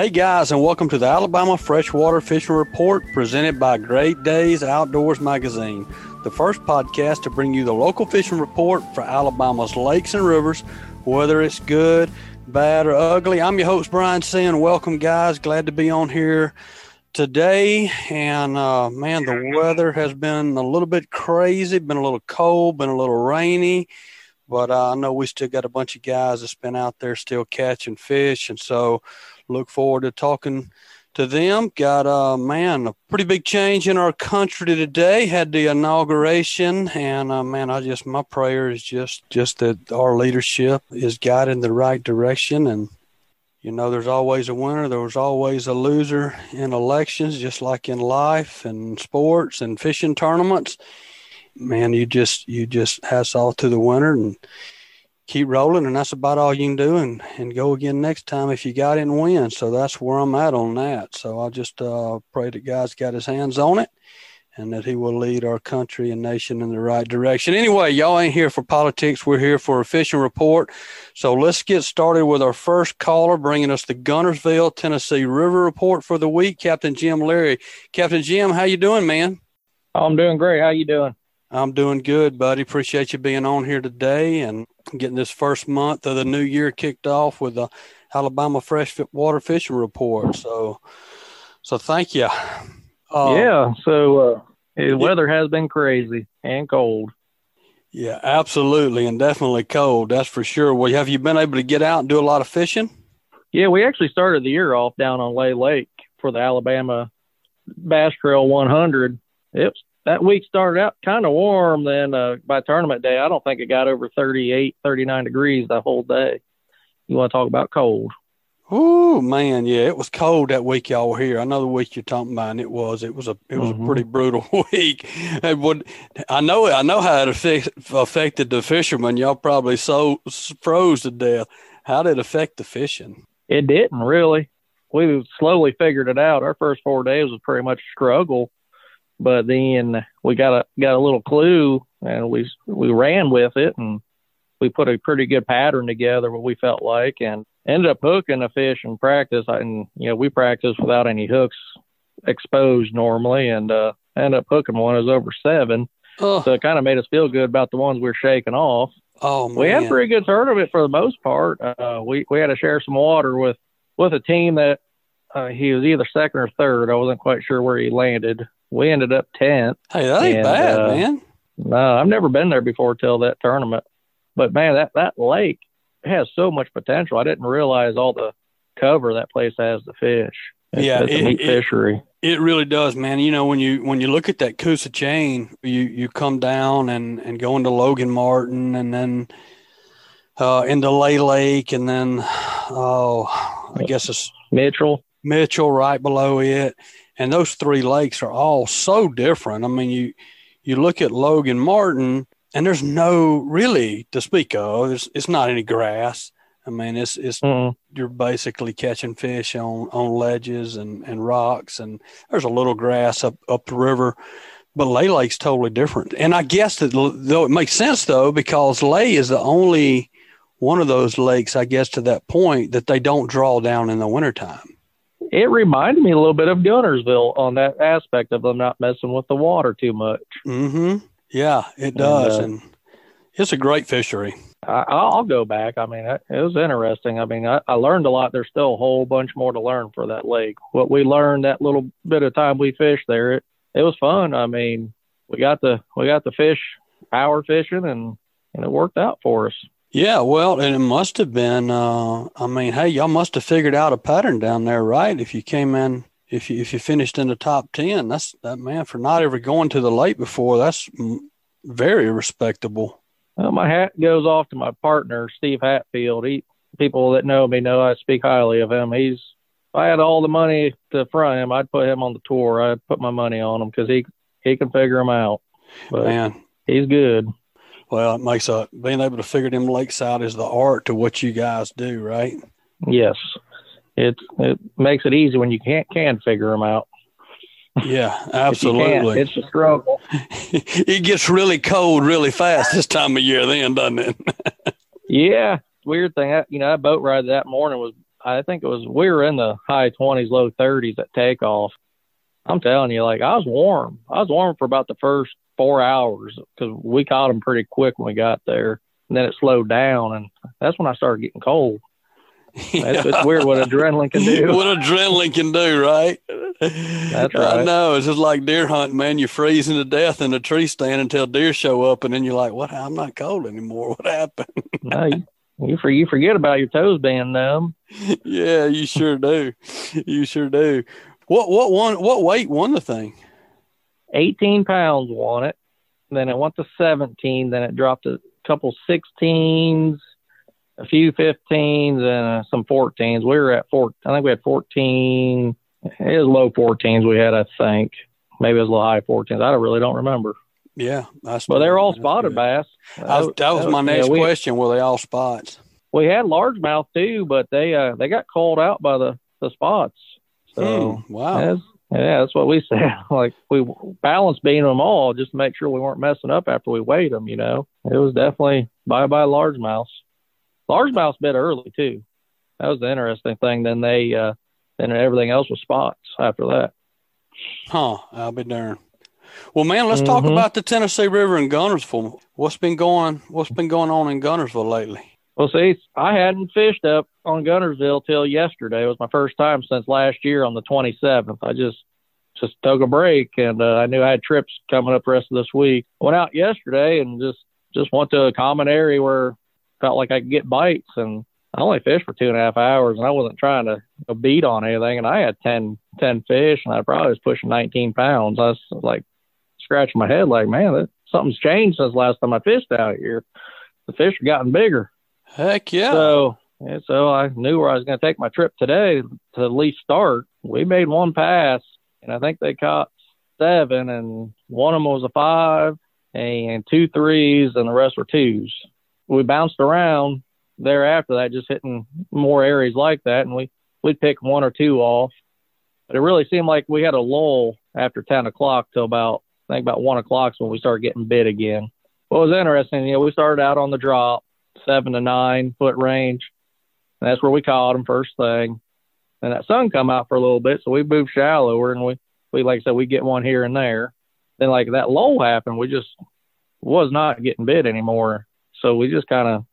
Hey guys, and welcome to the Alabama Freshwater Fishing Report presented by Great Days Outdoors Magazine, the first podcast to bring you the local fishing report for Alabama's lakes and rivers, whether it's good, bad, or ugly. I'm your host, Brian Sin. Welcome, guys. Glad to be on here today. And uh, man, the weather has been a little bit crazy, been a little cold, been a little rainy. But uh, I know we still got a bunch of guys that's been out there still catching fish. And so look forward to talking to them. Got a uh, man, a pretty big change in our country today. Had the inauguration, and uh, man, I just my prayer is just just that our leadership is guided in the right direction. And you know, there's always a winner. There's always a loser in elections, just like in life and sports and fishing tournaments. Man, you just you just hats off to the winner and keep rolling, and that's about all you can do, and and go again next time if you got it win. So that's where I'm at on that. So I just uh, pray that God's got His hands on it, and that He will lead our country and nation in the right direction. Anyway, y'all ain't here for politics. We're here for a fishing report. So let's get started with our first caller, bringing us the Guntersville, Tennessee River Report for the week, Captain Jim Leary. Captain Jim, how you doing, man? I'm doing great. How you doing? I'm doing good, buddy. Appreciate you being on here today and getting this first month of the new year kicked off with the Alabama Freshwater Fishing Report. So, so thank you. Uh, yeah. So uh, the weather has been crazy and cold. Yeah, absolutely, and definitely cold. That's for sure. Well, have you been able to get out and do a lot of fishing? Yeah, we actually started the year off down on Lay Lake for the Alabama Bass Trail 100. It's that week started out kind of warm. Then uh, by tournament day, I don't think it got over 38, 39 degrees the whole day. You want to talk about cold? Oh man, yeah, it was cold that week y'all were here. I know the week you're talking about, and it was. It was a it was mm-hmm. a pretty brutal week. It would, I know I know how it affect, affected the fishermen. Y'all probably so froze to death. How did it affect the fishing? It didn't really. We slowly figured it out. Our first four days was pretty much a struggle but then we got a got a little clue and we we ran with it and we put a pretty good pattern together what we felt like and ended up hooking a fish in practice and you know we practiced without any hooks exposed normally and uh ended up hooking one it was over seven oh. so it kind of made us feel good about the ones we are shaking off oh man. we had a pretty good tournament for the most part uh we we had to share some water with with a team that uh, he was either second or third. I wasn't quite sure where he landed, we ended up 10th. Hey, that ain't and, bad, uh, man. No, I've never been there before till that tournament. But man, that that lake has so much potential. I didn't realize all the cover that place has to fish. It's, yeah, it's it, a neat it, fishery. It really does, man. You know, when you when you look at that Coosa chain, you you come down and and go into Logan Martin, and then uh, into Lay Lake, and then oh, I guess it's Mitchell. Mitchell right below it and those three lakes are all so different. I mean, you you look at Logan Martin, and there's no really to speak of. It's, it's not any grass. I mean, it's it's mm-hmm. you're basically catching fish on on ledges and and rocks, and there's a little grass up up the river. But Lay Lake's totally different, and I guess that though it makes sense though because Lay is the only one of those lakes, I guess, to that point that they don't draw down in the wintertime it reminded me a little bit of Guntersville on that aspect of them not messing with the water too much. Mm-hmm. Yeah, it does, and, uh, and it's a great fishery. I, will go back. I mean, it was interesting. I mean, I, I, learned a lot. There's still a whole bunch more to learn for that lake. What we learned that little bit of time we fished there, it, it was fun. I mean, we got the we got the fish power fishing, and and it worked out for us. Yeah, well, and it must have been. Uh, I mean, hey, y'all must have figured out a pattern down there, right? If you came in, if you if you finished in the top ten, that's that man for not ever going to the late before. That's very respectable. Well, my hat goes off to my partner, Steve Hatfield. He people that know me know I speak highly of him. He's if I had all the money to front him, I'd put him on the tour. I'd put my money on him because he he can figure them out. But man, he's good. Well, it makes a being able to figure them lakes out is the art to what you guys do, right? Yes, it it makes it easy when you can't can figure them out. Yeah, absolutely. it's a struggle. it gets really cold really fast this time of year, then, doesn't it? yeah, weird thing. I, you know, that boat ride that morning was I think it was we were in the high 20s, low 30s at takeoff. I'm telling you, like I was warm. I was warm for about the first four hours because we caught them pretty quick when we got there. And then it slowed down, and that's when I started getting cold. Yeah. It's, weird what adrenaline can do. what adrenaline can do, right? That's right. I know. It's just like deer hunting, man. You're freezing to death in a tree stand until deer show up, and then you're like, "What? I'm not cold anymore. What happened?" no, you, you, for, you forget about your toes being numb. yeah, you sure do. You sure do. What what won? What weight won the thing? 18 pounds won it. Then it went to 17. Then it dropped a couple 16s, a few 15s, and uh, some 14s. We were at four. I think we had 14. It was low 14s we had, I think. Maybe it was a little high 14s. I really don't remember. Yeah, but they were all spotted bass. That was, that was my next yeah, we, question. Were they all spots? We had largemouth too, but they uh, they got called out by the the spots. So hmm, wow, yeah, that's what we said. like we balance beating them all just to make sure we weren't messing up after we weighed them. You know, it was definitely bye bye largemouth. Largemouth's bit early too. That was the interesting thing. Then they uh, then everything else was spots after that. Huh? I'll be darned. Well, man, let's mm-hmm. talk about the Tennessee River and Guntersville. What's been going What's been going on in Guntersville lately? Well, see, I hadn't fished up on Guntersville till yesterday. It was my first time since last year on the 27th. I just just took a break, and uh, I knew I had trips coming up the rest of this week. Went out yesterday and just just went to a common area where felt like I could get bites, and I only fished for two and a half hours, and I wasn't trying to beat on anything. And I had 10, 10 fish, and I probably was pushing 19 pounds. I was like scratching my head, like, man, that, something's changed since last time I fished out here. The fish are gotten bigger. Heck yeah. So, and so I knew where I was going to take my trip today to at least start. We made one pass, and I think they caught seven, and one of them was a five, and two threes, and the rest were twos. We bounced around thereafter that, just hitting more areas like that, and we we'd pick one or two off. But it really seemed like we had a lull after ten o'clock till about I think about one o'clock when we started getting bit again. What was interesting, you know, we started out on the drop, seven to nine foot range. And that's where we caught them first thing. And that sun come out for a little bit, so we moved shallower and we, we like I said, we get one here and there. Then like that lull happened, we just was not getting bit anymore. So we just kind of,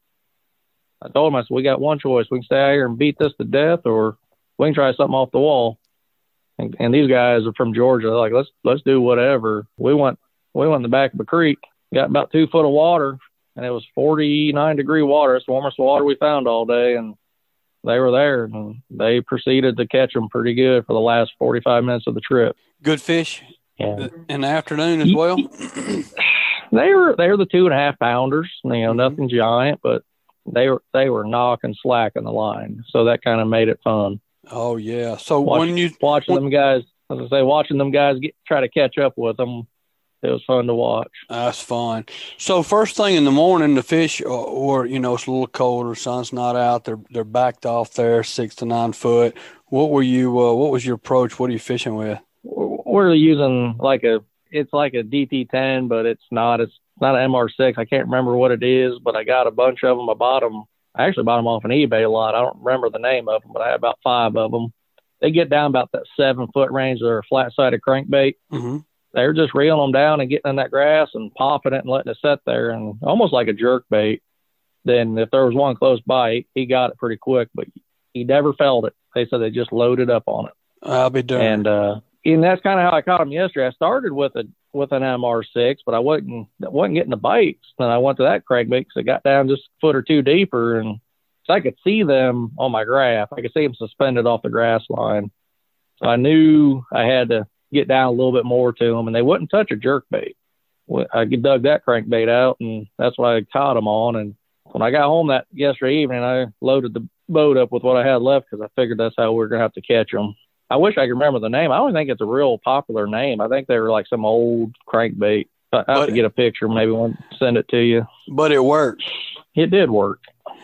I told him, I said, we got one choice. We can stay out here and beat this to death, or we can try something off the wall. And, and these guys are from Georgia. They're like, let's let's do whatever. We went we went in the back of a creek, got about two foot of water, and it was 49 degree water. It's the warmest water we found all day, and they were there, and they proceeded to catch them pretty good for the last 45 minutes of the trip. Good fish. Yeah. In the afternoon as well. they were they were the two and a half pounders. You know, mm-hmm. nothing giant, but they were they were knocking slack in the line, so that kind of made it fun. Oh yeah. So watching, when you watching when, them guys, as I say, watching them guys get try to catch up with them it was fun to watch. That's fun. So first thing in the morning, the fish, or, or, you know, it's a little colder, sun's not out. They're they're backed off there, six to nine foot. What were you? Uh, what was your approach? What are you fishing with? We're using like a, it's like a DT10, but it's not. It's not an MR6. I can't remember what it is, but I got a bunch of them. I bought them. I actually bought them off an eBay a lot. I don't remember the name of them, but I had about five of them. They get down about that seven foot range. They're a flat sided crankbait. Mm-hmm they were just reeling them down and getting in that grass and popping it and letting it sit there and almost like a jerk bait. Then if there was one close by, he got it pretty quick, but he never felt it. They said they just loaded up on it. I'll be done. And uh, and that's kind of how I caught him yesterday. I started with a with an MR6, but I wasn't wasn't getting the bites. Then I went to that crankbait because it got down just a foot or two deeper, and so I could see them on my graph. I could see them suspended off the grass line. So I knew I had to get down a little bit more to them, and they wouldn't touch a jerk bait. I dug that crankbait out, and that's what I caught them on. And when I got home that yesterday evening, I loaded the boat up with what I had left because I figured that's how we are gonna have to catch them. I wish I could remember the name. I don't think it's a real popular name. I think they were like some old crankbait. I have to get a picture, maybe one send it to you. But it worked. It did work,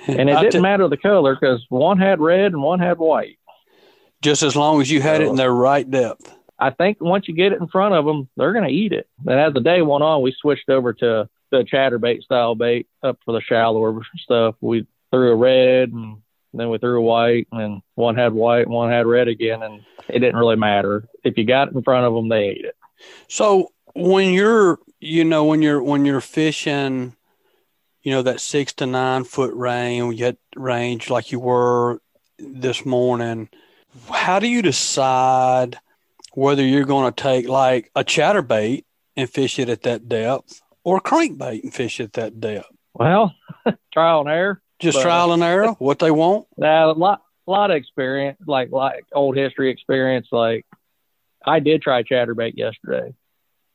and it didn't t- matter the color because one had red and one had white. Just as long as you had so, it in their right depth. I think once you get it in front of them, they're going to eat it. And as the day went on, we switched over to the chatterbait style bait up for the shallower stuff. We threw a red and then we threw a white, and one had white, and one had red again, and it didn't really matter. If you got it in front of them, they ate it. So when you're, you know, when you're when you're fishing, you know, that six to nine foot range, range like you were this morning. How do you decide whether you're going to take like a chatterbait and fish it at that depth, or crankbait and fish it at that depth? Well, trial and error. Just trial and error. What they want. Now, a lot, a lot of experience, like like old history experience. Like I did try chatterbait yesterday.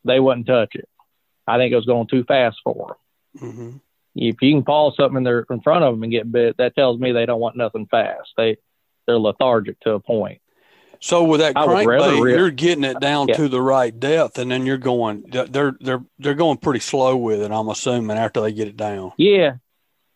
They wouldn't touch it. I think it was going too fast for them. Mm-hmm. If you can paw something in their in front of them and get bit, that tells me they don't want nothing fast. They they're lethargic to a point. So with that crankbait, re- you're getting it down yeah. to the right depth, and then you're going. They're they're they're going pretty slow with it. I'm assuming after they get it down. Yeah,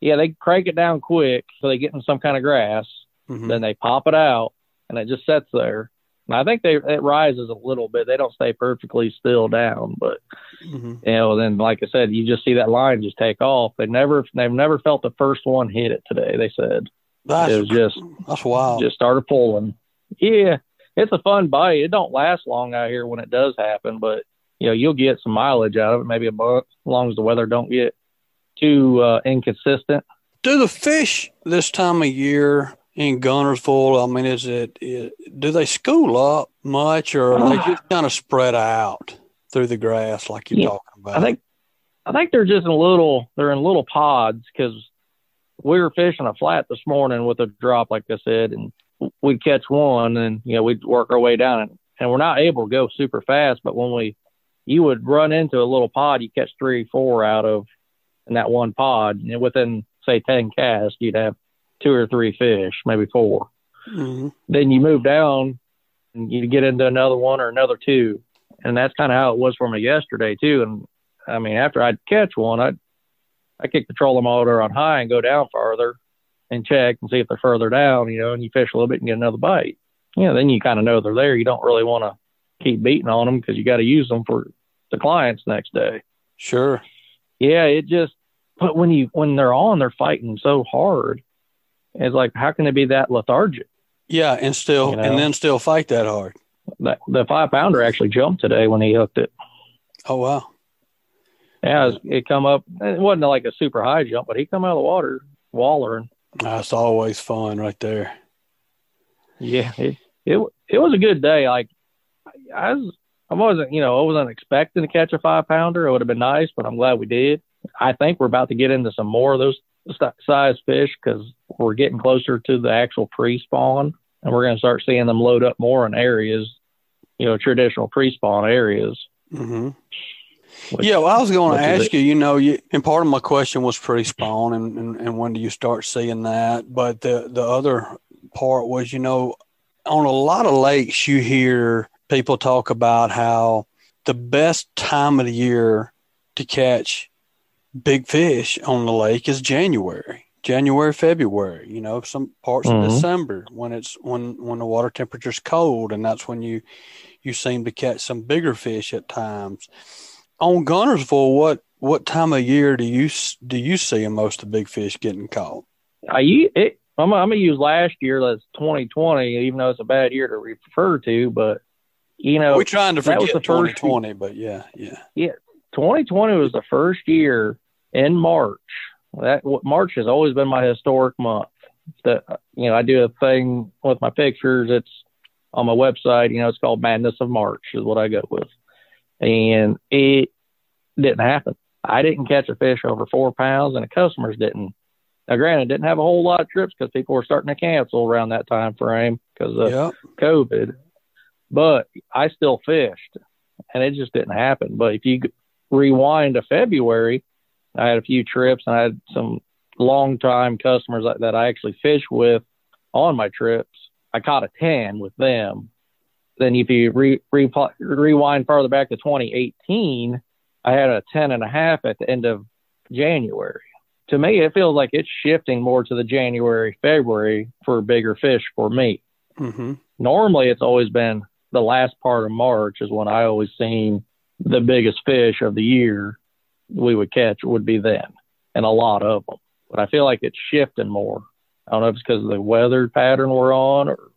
yeah. They crank it down quick, so they get in some kind of grass. Mm-hmm. Then they pop it out, and it just sits there. And I think they it rises a little bit. They don't stay perfectly still down, but mm-hmm. you know. Then, like I said, you just see that line just take off. They never they've never felt the first one hit it today. They said that's, it was just that's wild. Just started pulling. Yeah, it's a fun bite. It don't last long out here when it does happen, but you know you'll get some mileage out of it, maybe a month, as long as the weather don't get too uh, inconsistent. Do the fish this time of year in Guntersville? I mean, is it, it do they school up much, or are they just kind of spread out through the grass like you're yeah, talking about? I think I think they're just in little they're in little pods because we were fishing a flat this morning with a drop, like I said, and we'd catch one and, you know, we'd work our way down and, and we're not able to go super fast, but when we, you would run into a little pod, you catch three, four out of in that one pod. And within, say, 10 casts, you'd have two or three fish, maybe 4 mm-hmm. Then you move down and you get into another one or another two. And that's kind of how it was for me yesterday, too. And I mean, after I'd catch one, I'd, I kick the trolling motor on high and go down farther and check and see if they're further down, you know, and you fish a little bit and get another bite. You know, then you kind of know they're there. You don't really want to keep beating on them because you got to use them for the clients next day. Sure. Yeah, it just, but when you, when they're on, they're fighting so hard. It's like, how can they be that lethargic? Yeah. And still, you know? and then still fight that hard. That, the five pounder actually jumped today when he hooked it. Oh, wow. Yeah, it, it come up. It wasn't like a super high jump, but he come out of the water wallering. That's always fun right there. Yeah, it it, it was a good day. Like I was, I wasn't, you know, I wasn't expecting to catch a five pounder. It would have been nice, but I'm glad we did. I think we're about to get into some more of those size fish because we're getting closer to the actual pre-spawn, and we're going to start seeing them load up more in areas, you know, traditional pre-spawn areas. Mm-hmm. Which, yeah, well, I was going to ask you, you know, you, and part of my question was pre-spawn and, and, and when do you start seeing that? But the, the other part was, you know, on a lot of lakes, you hear people talk about how the best time of the year to catch big fish on the lake is January, January, February, you know, some parts mm-hmm. of December when it's when when the water temperature's cold and that's when you you seem to catch some bigger fish at times on Guntersville, what what time of year do you do you see most of the big fish getting caught? I it, I'm, I'm gonna use last year. That's 2020, even though it's a bad year to refer to. But you know, we're trying to forget was the 2020, first, but yeah, yeah, yeah. 2020 was the first year in March. That March has always been my historic month. That you know, I do a thing with my pictures. It's on my website. You know, it's called Madness of March is what I go with and it didn't happen. I didn't catch a fish over four pounds, and the customers didn't. Now, granted, didn't have a whole lot of trips because people were starting to cancel around that time frame because of yep. COVID. But I still fished, and it just didn't happen. But if you rewind to February, I had a few trips, and I had some long-time customers that, that I actually fish with on my trips. I caught a tan with them, then if you re, re, rewind farther back to 2018, I had a 10 and a half at the end of January. To me, it feels like it's shifting more to the January, February for bigger fish for me. Mm-hmm. Normally, it's always been the last part of March is when I always seen the biggest fish of the year we would catch would be then, and a lot of them. But I feel like it's shifting more I don't know if it's because of the weather pattern we're on, or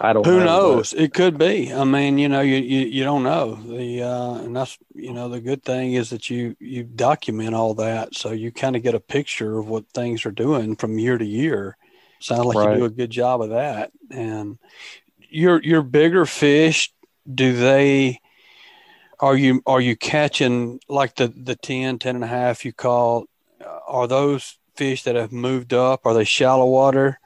I don't. Who know, knows? It could be. I mean, you know, you, you, you don't know. The uh, and that's you know the good thing is that you you document all that, so you kind of get a picture of what things are doing from year to year. Sounds like Right. you do a good job of that. And your your bigger fish, do they? Are you are you catching like the the 10, 10 and a half you call? Are those fish that have moved up? Are they shallow water?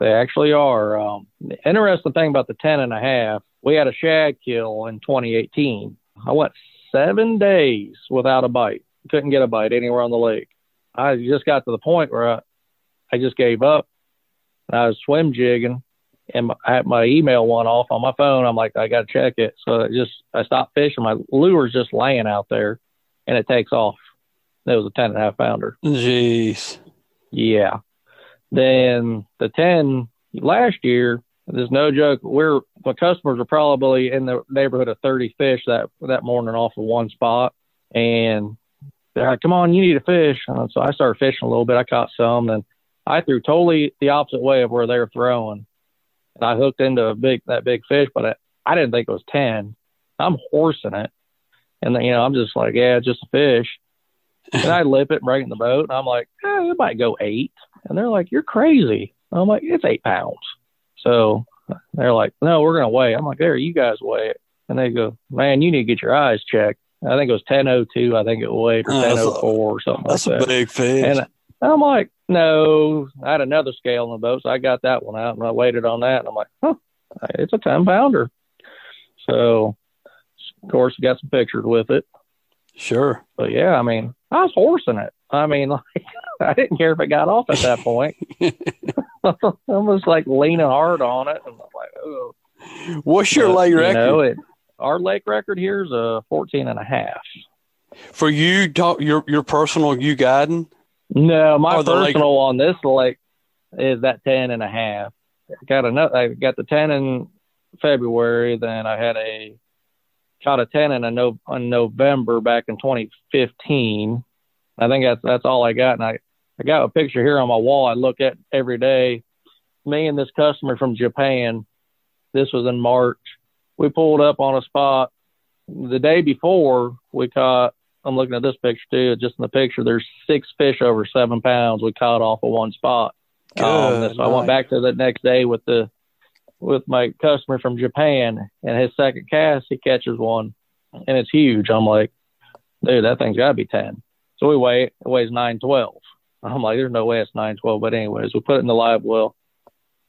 They actually are. Um, the interesting thing about the ten and a half, we had a shad kill in 2018. I went seven days without a bite. Couldn't get a bite anywhere on the lake. I just got to the point where I, I just gave up. And I was swim jigging, and my, my email went off on my phone. I'm like, I got to check it. So I just I stopped fishing. My lure's just laying out there, and it takes off. It was a ten and a half pounder. Jeez. Yeah. Then the 10 last year, there's no joke. We're my customers are probably in the neighborhood of 30 fish that that morning off of one spot, and they're like, "Come on, you need a fish." And so I started fishing a little bit. I caught some, and I threw totally the opposite way of where they were throwing, and I hooked into a big that big fish, but I, I didn't think it was 10. I'm horsing it, and then you know I'm just like, "Yeah, just a fish." and I lip it it in the boat, and I'm like, eh, it might go eight. And they're like, you're crazy. I'm like, it's eight pounds. So they're like, no, we're gonna weigh. I'm like, there, you guys weigh it. And they go, man, you need to get your eyes checked. I think it was 10:02. I think it weighed or Oh, that's oh a- 10:04 or something That's like a that. big fish. And I'm like, no. I had another scale in the boat, so I got that one out and I waited on that, and I'm like, huh, it's a 10 pounder. So, of course, got some pictures with it. sure. But yeah, I mean, I was horsing it. I mean, like, I didn't care if it got off at that point. I was like leaning hard on it, and I'm like, oh. What's your But, lake you record know, it, our lake record here is a 14 and a half. for you? Talk your your personal you guiding. No, my the lake- personal on this lake is that 10 and a half. I got another, I got the 10 in February, then I had a caught a 10 in a no, in November back in 2015. I think that's that's all I got, and I I got a picture here on my wall. I look at every day. Me and this customer from Japan. This was in March. We pulled up on a spot the day before. We caught. I'm looking at this picture too. Just in the picture, there's six fish over seven pounds we caught off of one spot. Um, Good so I went back to the next day with the with my customer from Japan, and his second cast, he catches one, and it's huge. I'm like, dude, that thing's got to be ten. So we weigh it, it weighs nine twelve. I'm like, there's no way it's nine twelve. But anyways, we put it in the live well.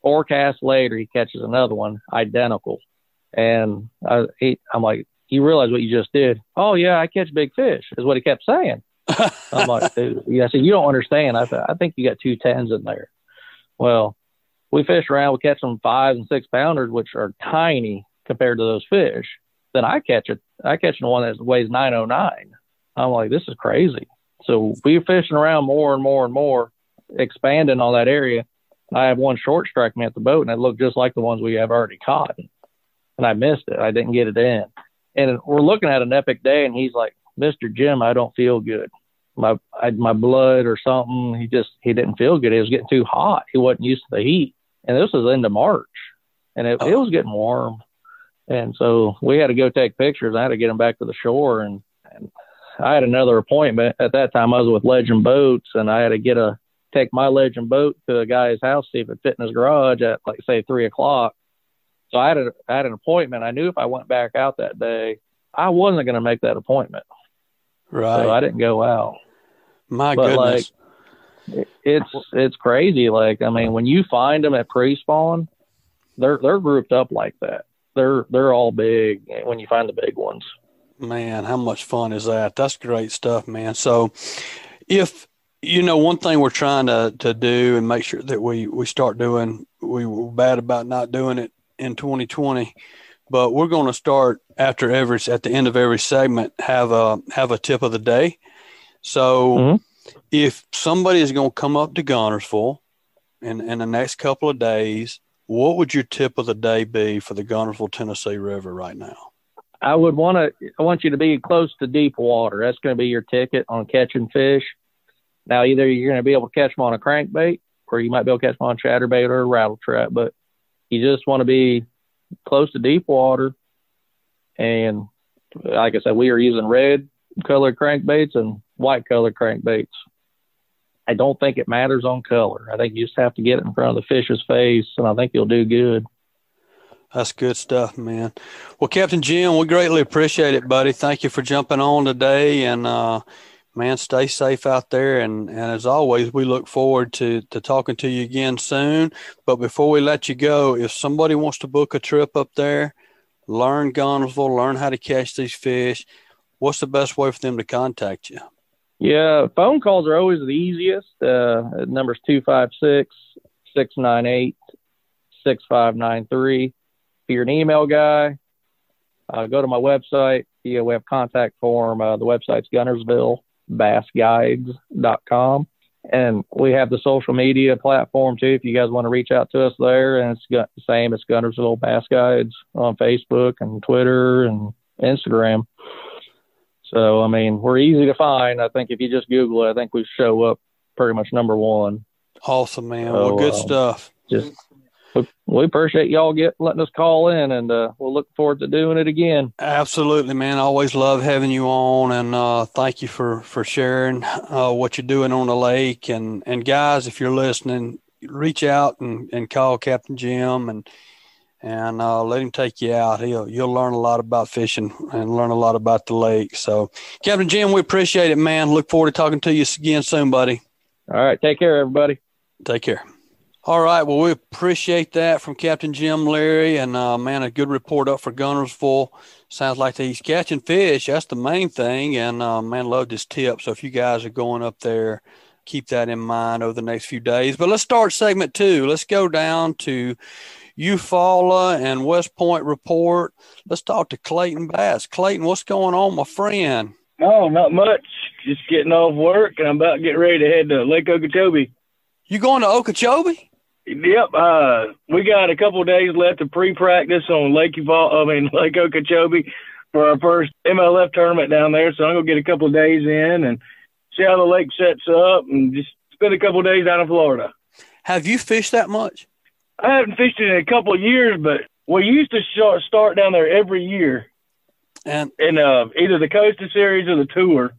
Four casts later, he catches another one identical, and I, he, I'm like, you realize what you just did? Oh yeah, I catch big fish, is what he kept saying. I'm like, dude, yeah, I said, you don't understand. I, th- I think you got two tens in there. Well, we fish around, we catch some five and six pounders, which are tiny compared to those fish. Then I catch it. I catch the one that weighs 909. I'm like, this is crazy. So we're fishing around more and more and more, expanding on that area. I have one short strike me at the boat, and it looked just like the ones we have already caught. And I missed it. I didn't get it in. And we're looking at an epic day, and he's like, Mr. Jim, I don't feel good. My I, my blood or something. He just he didn't feel good. It was getting too hot. He wasn't used to the heat. And this was into March, and it, it was getting warm. And so we had to go take pictures. I had to get him back to the shore, and, and I had another appointment at that time. I was with Legend Boats, and I had to get a take my Legend boat to a guy's house see if it fit in his garage at like say three o'clock. So I had a I had an appointment. I knew if I went back out that day, I wasn't going to make that appointment, Right. so I didn't go out. My but, goodness. It's it's crazy. Like I mean, when you find them at pre-spawn, they're they're grouped up like that. They're they're all big when you find the big ones. Man, how much fun is that? That's great stuff, man. So, if you know one thing we're trying to to do and make sure that we we start doing, we were bad about not doing it in 2020, but we're going to start after every at the end of every segment have a have a tip of the day. So, Mhm. if somebody is going to come up to Guntersville in in the next couple of days, what would your tip of the day be for the Guntersville Tennessee River right now? I would want to. I want you to be close to deep water. That's going to be your ticket on catching fish. Now, either you're going to be able to catch them on a crankbait, where you might be able to catch them on chatterbait or a rattle trap. But you just want to be close to deep water. And like I said, we are using red colored crankbaits and white colored crankbaits. I don't think it matters on color. I think you just have to get it in front of the fish's face, and I think you'll do good. That's good stuff, man. Well, Captain Jim, we greatly appreciate it, buddy. Thank you for jumping on today, and uh, man, stay safe out there. And, and as always, we look forward to to talking to you again soon. But before we let you go, if somebody wants to book a trip up there, learn Guntersville, learn how to catch these fish, what's the best way for them to contact you? Yeah, phone calls are always the easiest. Uh, number's 256 698 6593. If you're an email guy, uh, go to my website. Yeah, we have contact form. Uh, the website's guntersvillebassguides.com. And we have the social media platform too. If you guys want to reach out to us there, and it's the same as Guntersville Bass Guides on Facebook and Twitter and Instagram. So, I mean, we're easy to find. I think if you just Google it, I think we show up pretty much number one. Awesome, man. So, well, good um, stuff. Just we appreciate y'all get letting us call in, and uh, we'll look forward to doing it again. Absolutely, man. I always love having you on, and uh, thank you for for sharing uh, what you're doing on the lake. And and guys, if you're listening, reach out and, and call Captain Jim and and uh, let him take you out. He'll you'll learn a lot about fishing and learn a lot about the lake. So, Captain Jim, we appreciate it, man. Look forward to talking to you again soon, buddy. All right, take care, everybody. Take care. All right. Well, we appreciate that from Captain Jim Leary, and uh, man, a good report up for Guntersville. Sounds like he's catching fish. That's the main thing, and uh, man, loved his tip. So if you guys are going up there keep that in mind over the next few days. But let's start segment two. Let's go down to Eufaula and West Point report. Let's talk to Clayton Batts. Clayton, what's going on, my friend? Oh, not much. Just getting off work, and I'm about to get ready to head to Lake Okeechobee. You going to Okeechobee? Yep. Uh, we got a couple days left of pre-practice on Lake Eufaula, I mean Lake Okeechobee for our first MLF tournament down there. So I'm gonna get a couple of days in and see how the lake sets up, and just spend a couple of days down in Florida. Have you fished that much? I haven't fished it in a couple of years, but we used to start down there every year, and in uh, either the Costa Series or the Tour.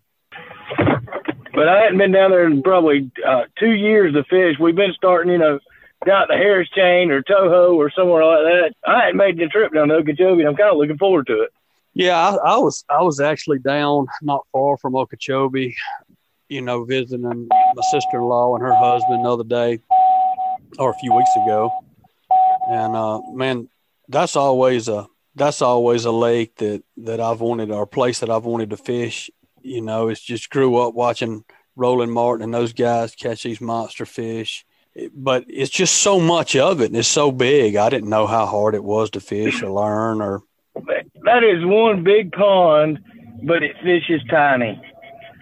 But I hadn't been down there in probably uh, two years to fish. We've been starting, you know, at the Harris Chain or Toho or somewhere like that. I hadn't made the trip down to Okeechobee, and I'm kind of looking forward to it. Yeah, I, I was I was actually down not far from Okeechobee, you know, visiting my sister in law and her husband the other day, or a few weeks ago, and uh, man, that's always a that's always a lake that that I've wanted or a place that I've wanted to fish. You know, it's just grew up watching Roland Martin and those guys catch these monster fish. But it's just so much of it, and it's so big. I didn't know how hard it was to fish or learn. Or that is one big pond, but it fishes tiny.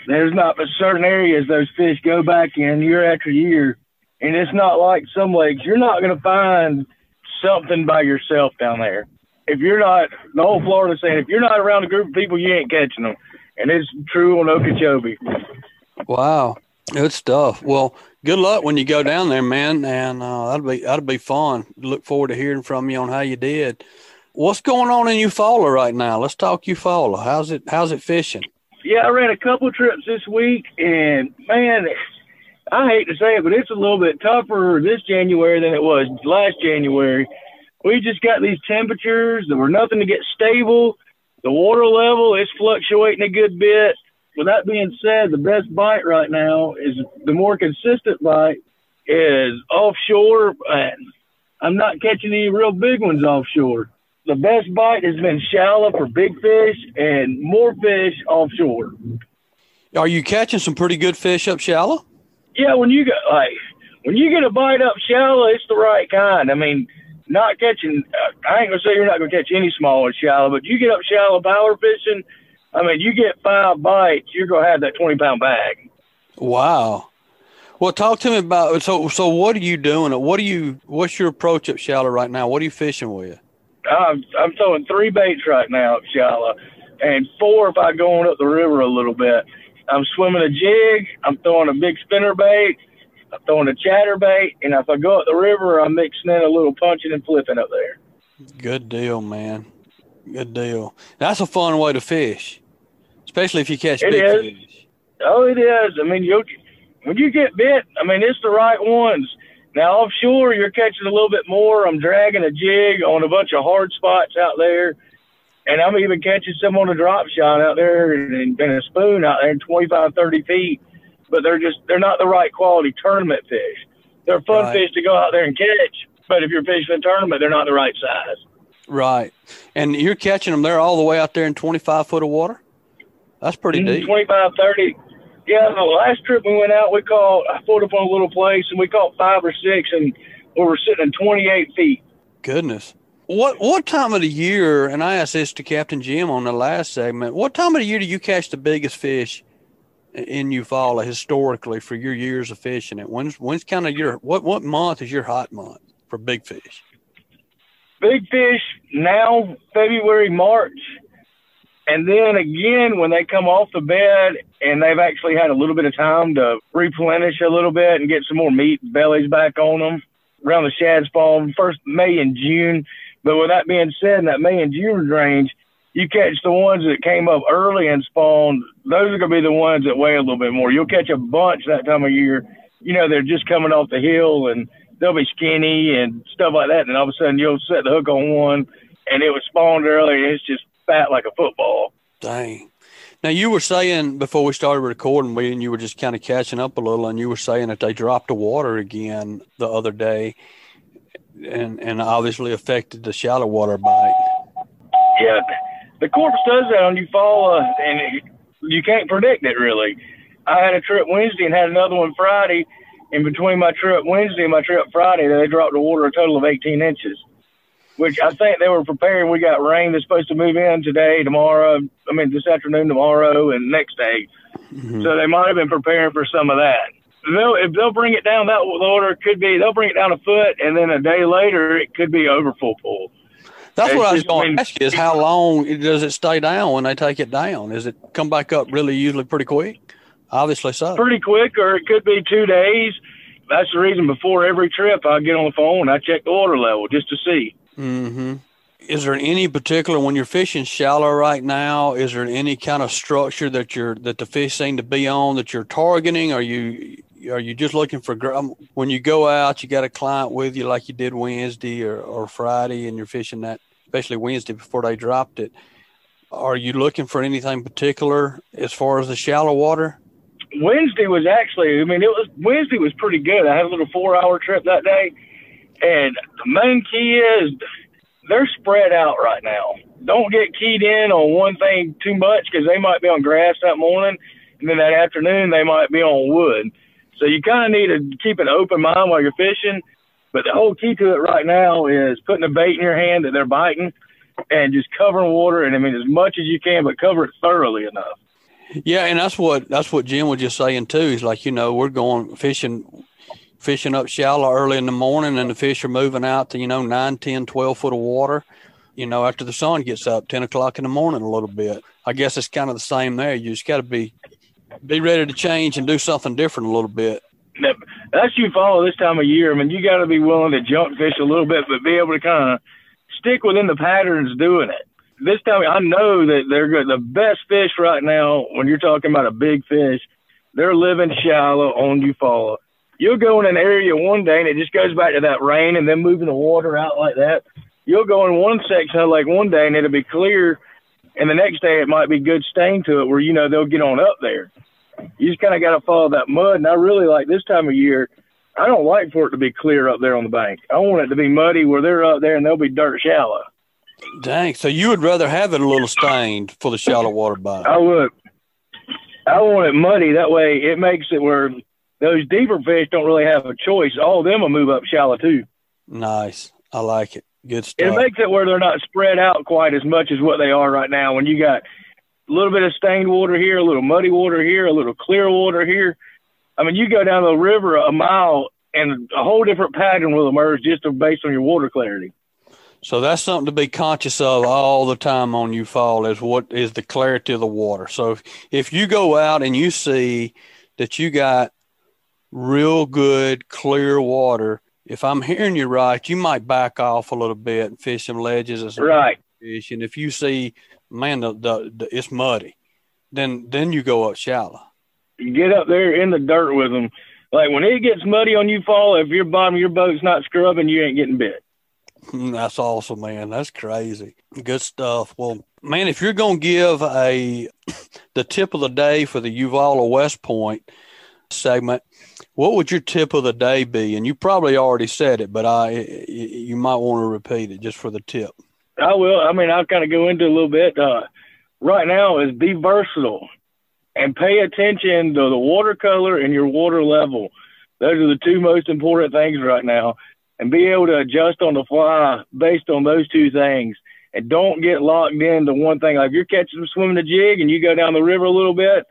There's not but certain areas those fish go back in year after year, and it's not like some lakes. You're not going to find something by yourself down there. If you're not, the whole Florida saying, if you're not around a group of people, you ain't catching them. And it's true on Okeechobee. Wow. Good stuff. Well, good luck when you go down there, man. And uh, that'll be that'll be fun. Look forward to hearing from you on how you did. What's going on in Eufaula right now? Let's talk Eufaula. How's it How's it fishing? Yeah, I ran a couple trips this week, and man, I hate to say it, but it's a little bit tougher this January than it was last January. We just got these temperatures that were nothing to get stable. The water level is fluctuating a good bit. With that being said, the best bite right now is the more consistent bite is offshore, and I'm not catching any real big ones offshore. The best bite has been shallow for big fish and more fish offshore. Are you catching some pretty good fish up shallow? yeah, when you get like when you get a bite up shallow, it's the right kind. I mean, not catching. Uh, I ain't gonna say you're not gonna catch any small smaller shallow, but you get up shallow power fishing. I mean, you get five bites, you're gonna have that twenty pound bag. Wow. Well, talk to me about so. So, what are you doing? What are you? What's your approach up shallow right now? What are you fishing with? I'm I'm throwing three baits right now up shallow, and four if I go on up the river a little bit. I'm swimming a jig. I'm throwing a big spinner bait, I'm throwing a chatter bait, and if I go up the river, I'm mixing in a little punching and flipping up there. Good deal, man. Good deal. That's a fun way to fish, especially if you catch It big is. fish. Oh, it is. I mean, you when you get bit, I mean, it's the right ones. Now offshore, you're catching a little bit more. I'm dragging a jig on a bunch of hard spots out there, and I'm even catching some on a drop shot out there and, and a spoon out there in 25, 30 feet. But they're just they're not the right quality tournament fish. They're fun Right. fish to go out there and catch, but if you're fishing a tournament, they're not the right size. Right. And you're catching them there all the way out there in 25 foot of water? That's pretty Mm, deep. 25, 30. Yeah, the last trip we went out, we caught, I pulled up on a little place and we caught five or six and we were sitting in 28 feet. Goodness. What what time of the year, and I asked this to Captain Jim on the last segment, what time of the year do you catch the biggest fish in Eufaula historically for your years of fishing it? When's when's kind of your what what month is your hot month for big fish? Big fish now, February, March. And then again, when they come off the bed and they've actually had a little bit of time to replenish a little bit and get some more meat bellies back on them, around the shad spawn, first May and June. But with that being said, in that May and June range, you catch the ones that came up early and spawned. Those are going to be the ones that weigh a little bit more. You'll catch a bunch that time of year. You know, they're just coming off the hill and they'll be skinny and stuff like that. And all of a sudden you'll set the hook on one and it was spawned early and it's just fat like a football. Dang. Now you were saying before we started recording, we and you were just kind of catching up a little, and you were saying that they dropped the water again the other day, and and obviously affected the shallow water bite. Yeah, the Corps does that on Eufaula, and it, you can't predict it really. I had a trip Wednesday and had another one Friday. In between my trip Wednesday and my trip Friday, they dropped the water a total of 18 inches, which I think they were preparing. We got rain that's supposed to move in today, tomorrow. I mean, this afternoon, tomorrow, and next day. Mhm. So they might have been preparing for some of that. They'll, if they'll bring it down, that water could be, they'll bring it down a foot, and then a day later, it could be over full pull. That's It's what I was going to ask you: is how long does it stay down when they take it down? Is it come back up really usually pretty quick? Obviously so. pretty quick, or it could be two days. That's the reason before every trip I get on the phone and I check the water level just to see. Hmm Is there any particular when you're fishing shallow right now? Is there any kind of structure that you're that the fish seem to be on that you're targeting? Are you are you just looking for um, when you go out? You got a client with you like you did Wednesday or, or Friday, and you're fishing that, especially Wednesday before they dropped it. Are you looking for anything particular as far as the shallow water? Wednesday was actually, I mean, it was Wednesday was pretty good. I had a little four-hour trip that day, and the main key is they're spread out right now. Don't get keyed in on one thing too much because they might be on grass that morning, and then that afternoon they might be on wood. So you kind of need to keep an open mind while you're fishing. But the whole key to it right now is putting a bait in your hand that they're biting, and just covering water. And I mean, as much as you can, but cover it thoroughly enough. Yeah, and that's what that's what Jim was just saying too. He's like, you know, we're going fishing fishing up shallow early in the morning and the fish are moving out to, you know, 9, 10, 12 foot of water, you know, after the sun gets up, 10 o'clock in the morning a little bit. I guess it's kind of the same there. You just got to be be ready to change and do something different a little bit. That- That's you follow this time of year. I mean, you got to be willing to jump fish a little bit, but be able to kind of stick within the patterns doing it. This time, I know that they're good. The best fish right now, when you're talking about a big fish, they're living shallow on Eufaula. You'll go in an area one day and it just goes back to that rain and then moving the water out like that. You'll go in one section of like one day and it'll be clear, and the next day it might be good stain to it where you know they'll get on up there. You just kind of got to follow that mud. And I really like this time of year. I don't like for it to be clear up there on the bank. I want it to be muddy where they're up there and they'll be dirt shallow. Dang. So you would rather have it a little stained for the shallow water bite. I would. I want it muddy. That way it makes it where those deeper fish don't really have a choice. All of them will move up shallow too. Nice. I like it. Good stuff. It makes it where they're not spread out quite as much as what they are right now. When you got a little bit of stained water here, a little muddy water here, a little clear water here. I mean, you go down the river a mile and a whole different pattern will emerge just based on your water clarity. So that's something to be conscious of all the time on Eufaula is what is the clarity of the water. So if, if you go out and you see that you got real good, clear water. If I'm hearing you right, you might back off a little bit and fish some ledges some Right. fish. And if you see, man, the, the, the it's muddy, then then you go up shallow. You get up there in the dirt with them. Like when it gets muddy on Eufaula, if your bottom of your boat's not scrubbing, you ain't getting bit. Mm, That's awesome, man. That's crazy. Good stuff. Well, man, if you're gonna give a the tip of the day for the Eufaula West Point segment, what would your tip of the day be? And you probably already said it, but I you might want to repeat it just for the tip. I will. I mean, I'll kind of go into a little bit. Uh, right now is be versatile and pay attention to the watercolor and your water level. Those are the two most important things right now. And be able to adjust on the fly based on those two things. And don't get locked into one thing. Like if you're catching them swimming a jig and you go down the river a little bit,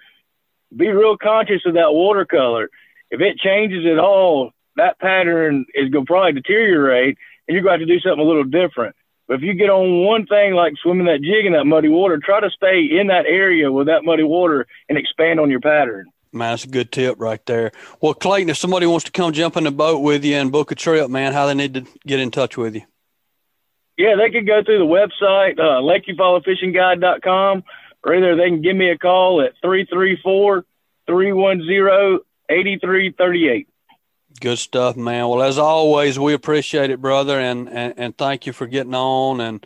be real conscious of that watercolor. If it changes at all, that pattern is going to probably deteriorate and you're going to have to do something a little different. But if you get on one thing like swimming that jig in that muddy water, try to stay in that area with that muddy water and expand on your pattern. Man, that's a good tip right there. Well, Clayton, if somebody wants to come jump in the boat with you and book a trip, man, how they need to get in touch with you? Yeah, they can go through the website, uh, or either they can give me a call at 334 310 8338. Good stuff, man. Well, as always, we appreciate it, brother, and and, and thank you for getting on. And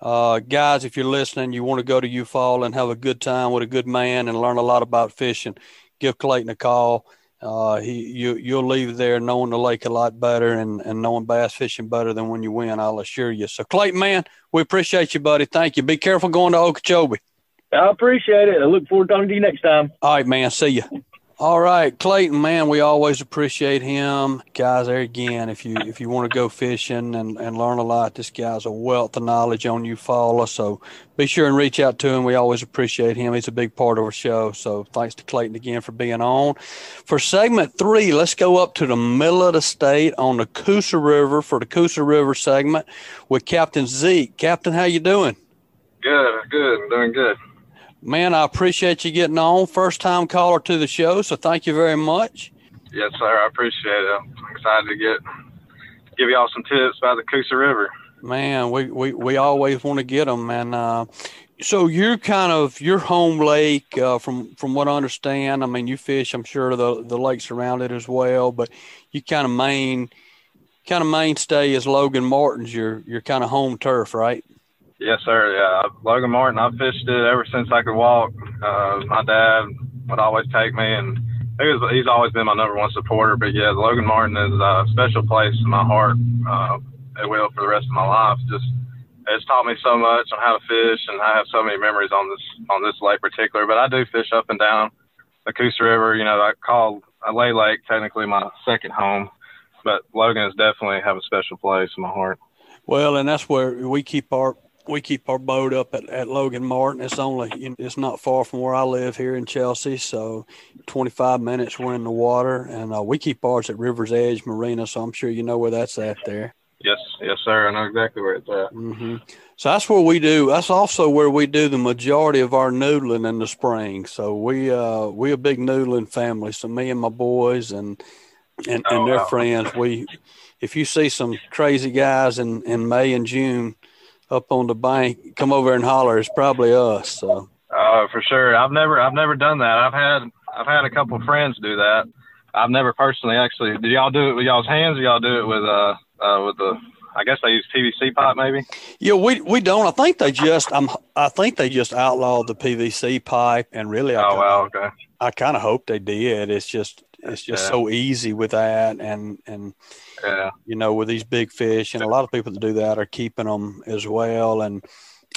uh, guys, if you're listening, you want to go to Eufaula and have a good time with a good man and learn a lot about fishing. Give Clayton a call. Uh, he you you'll leave there knowing the lake a lot better and, and knowing bass fishing better than when you win. I'll assure you. So, Clayton, man, we appreciate you, buddy. Thank you. Be careful going to Okeechobee. I appreciate it. I look forward to talking to you next time. All right, man. See you. All right, Clayton, man, we always appreciate him. Guys, there again, if you if you want to go fishing and, and learn a lot, this guy's a wealth of knowledge on you Eufaula. So be sure and reach out to him. We always appreciate him. He's a big part of our show. So thanks to Clayton again for being on. For segment three, let's go up to the middle of the state on the Coosa River for the Coosa River segment with Captain Zeke. Captain, how you doing? Good, good, doing good. Man, I appreciate you getting on. First time caller to the show, so thank you very much. Yes, sir. I appreciate it. I'm excited to get give y'all some tips about the Coosa River. Man, we, we, we always want to get them. And uh, so you're kind of your home lake, uh, from from what I understand. I mean, you fish. I'm sure the the lakes around it as well, but you kind of main kind of mainstay is Logan Martin's your your kind of home turf, right? Yes, sir. Yeah, Logan Martin. I've fished it ever since I could walk. Uh, my dad would always take me, and he was, he's always been my number one supporter. But yeah, Logan Martin is a special place in my heart. Uh, it will for the rest of my life. Just it's taught me so much on how to fish, and I have so many memories on this on this lake particular. But I do fish up and down the Coosa River. You know, I call a Lay Lake technically my second home, but Logan is definitely have a special place in my heart. Well, and that's where we keep our we keep our boat up at, at Logan Martin. It's only it's not far from where I live here in Chelsea, so 25 minutes we're in the water, and uh, we keep ours at River's Edge Marina. So I'm sure you know where that's at there. Yes, yes, sir. I know exactly where it's at. hmm So that's where we do. That's also where we do the majority of our noodling in the spring. So we uh we a big noodling family. So me and my boys and and, and Oh, their wow. friends. We if you see some crazy guys in in May and June up on the bank, come over and holler. It's probably us. So Oh, for sure. I've never, I've never done that. I've had, I've had a couple of friends do that. I've never personally actually. Did y'all do it with y'all's hands, or y'all do it with uh, uh, with the? I guess they use PVC pipe, maybe. yeah, we we don't. I think they just I'm I think they just outlawed the PVC pipe, and really I Oh kinda- wow, okay. I kind of hope they did. It's just it's just Yeah. so easy with that, and and Yeah, you know with these big fish, and a lot of people that do that are keeping them as well, and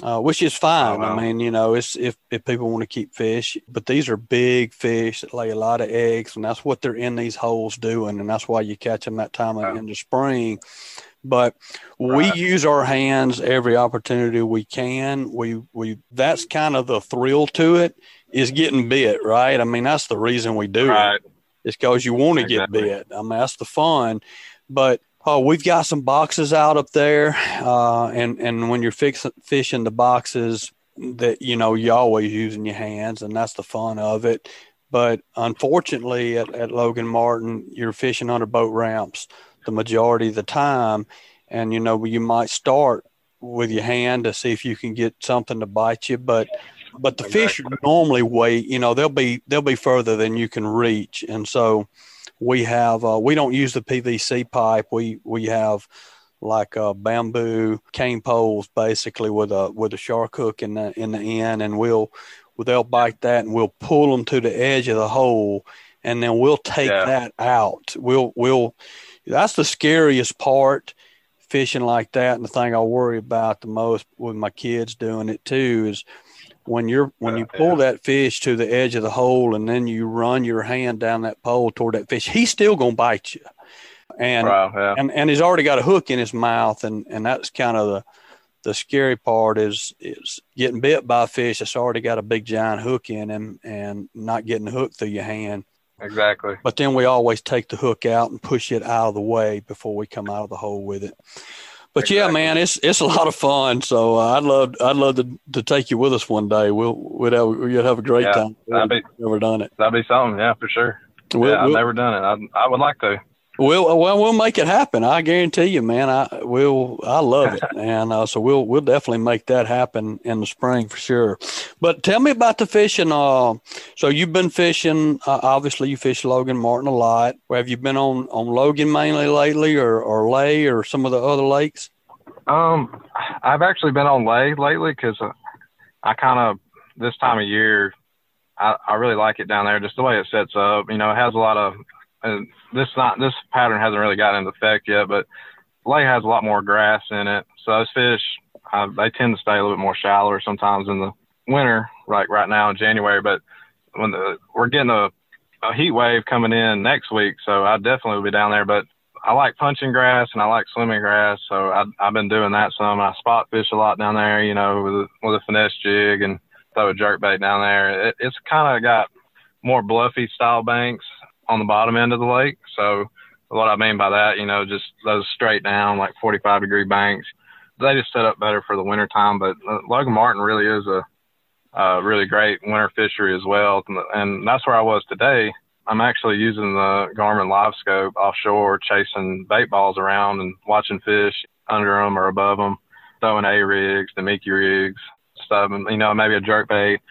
uh, which is fine. Oh, wow. I mean, you know, it's if if people want to keep fish, but these are big fish that lay a lot of eggs, and that's what they're in these holes doing, and that's why you catch them that time of in the spring. But we use our hands every opportunity we can. We we that's kind of the thrill to it is getting bit, right? I mean, that's the reason we do it. It's because you want to Exactly. get bit. I mean, that's the fun. But oh, we've got some boxes out up there, uh, and and when you're fix, fishing the boxes, that you know you're always using your hands, and that's the fun of it. But unfortunately, at, at Logan Martin, you're fishing under boat ramps the majority of the time. And, you know, you might start with your hand to see if you can get something to bite you. But, but the fish normally wait, you know, they'll be, they'll be further than you can reach. And so we have, uh, we don't use the PVC pipe. We, we have, like uh, bamboo cane poles, basically with a with a shark hook in the in the end, and we'll they'll bite that, and we'll pull them to the edge of the hole, and then we'll take yeah. that out. We'll we'll that's the scariest part fishing like that, and the thing I worry about the most with my kids doing it too is when you're when you uh, pull that fish to the edge of the hole and then you run your hand down that pole toward that fish, he's still gonna bite you and wow, yeah. and and he's already got a hook in his mouth, and and that's kind of the the scary part is is getting bit by a fish that's already got a big giant hook in him, and not getting the hook through your hand. Exactly. But then we always take the hook out and push it out of the way before we come out of the hole with it. But yeah, man, it's it's a lot of fun. So uh, I'd love I'd love to, to take you with us one day. We'll we'd have we'd have a great yeah, time. That'd be, never done it. That'd be something, yeah, for sure. We'll, yeah, I've we'll, never done it. I I would like to. We'll well we'll make it happen. I guarantee you, man. I will. I love it, and uh, so we'll we'll definitely make that happen in the spring for sure. But tell me about the fishing. Uh, so you've been fishing. Uh, obviously, you fish Logan Martin a lot. Have you been on on Logan mainly lately, or or Lay, or some of the other lakes? Um, I've actually been on Lay lately because uh, I kind of this time of year I, I really like it down there, just the way it sets up. You know, it has a lot of and this not this pattern hasn't really gotten into effect yet, but Lay has a lot more grass in it, so those fish uh, they tend to stay a little bit more shallower sometimes in the winter, like right now in January. But when the, we're getting a, a heat wave coming in next week, so I definitely will be down there. But I like punching grass and I like swimming grass, so I, I've been doing that some. I spot fish a lot down there, you know, with a, with a finesse jig and throw a jerk bait down there. It, it's kind of got more bluffy style banks on the bottom end of the lake. So what I mean by that, you know, just those straight down like 45 degree banks, they just set up better for the winter time. But uh, Logan Martin really is a, a really great winter fishery as well. And that's where I was today. I'm actually using the Garmin Live Scope offshore, chasing bait balls around and watching fish under them or above them, throwing A rigs, the Mickey rigs, stuff, and you know maybe a jerk bait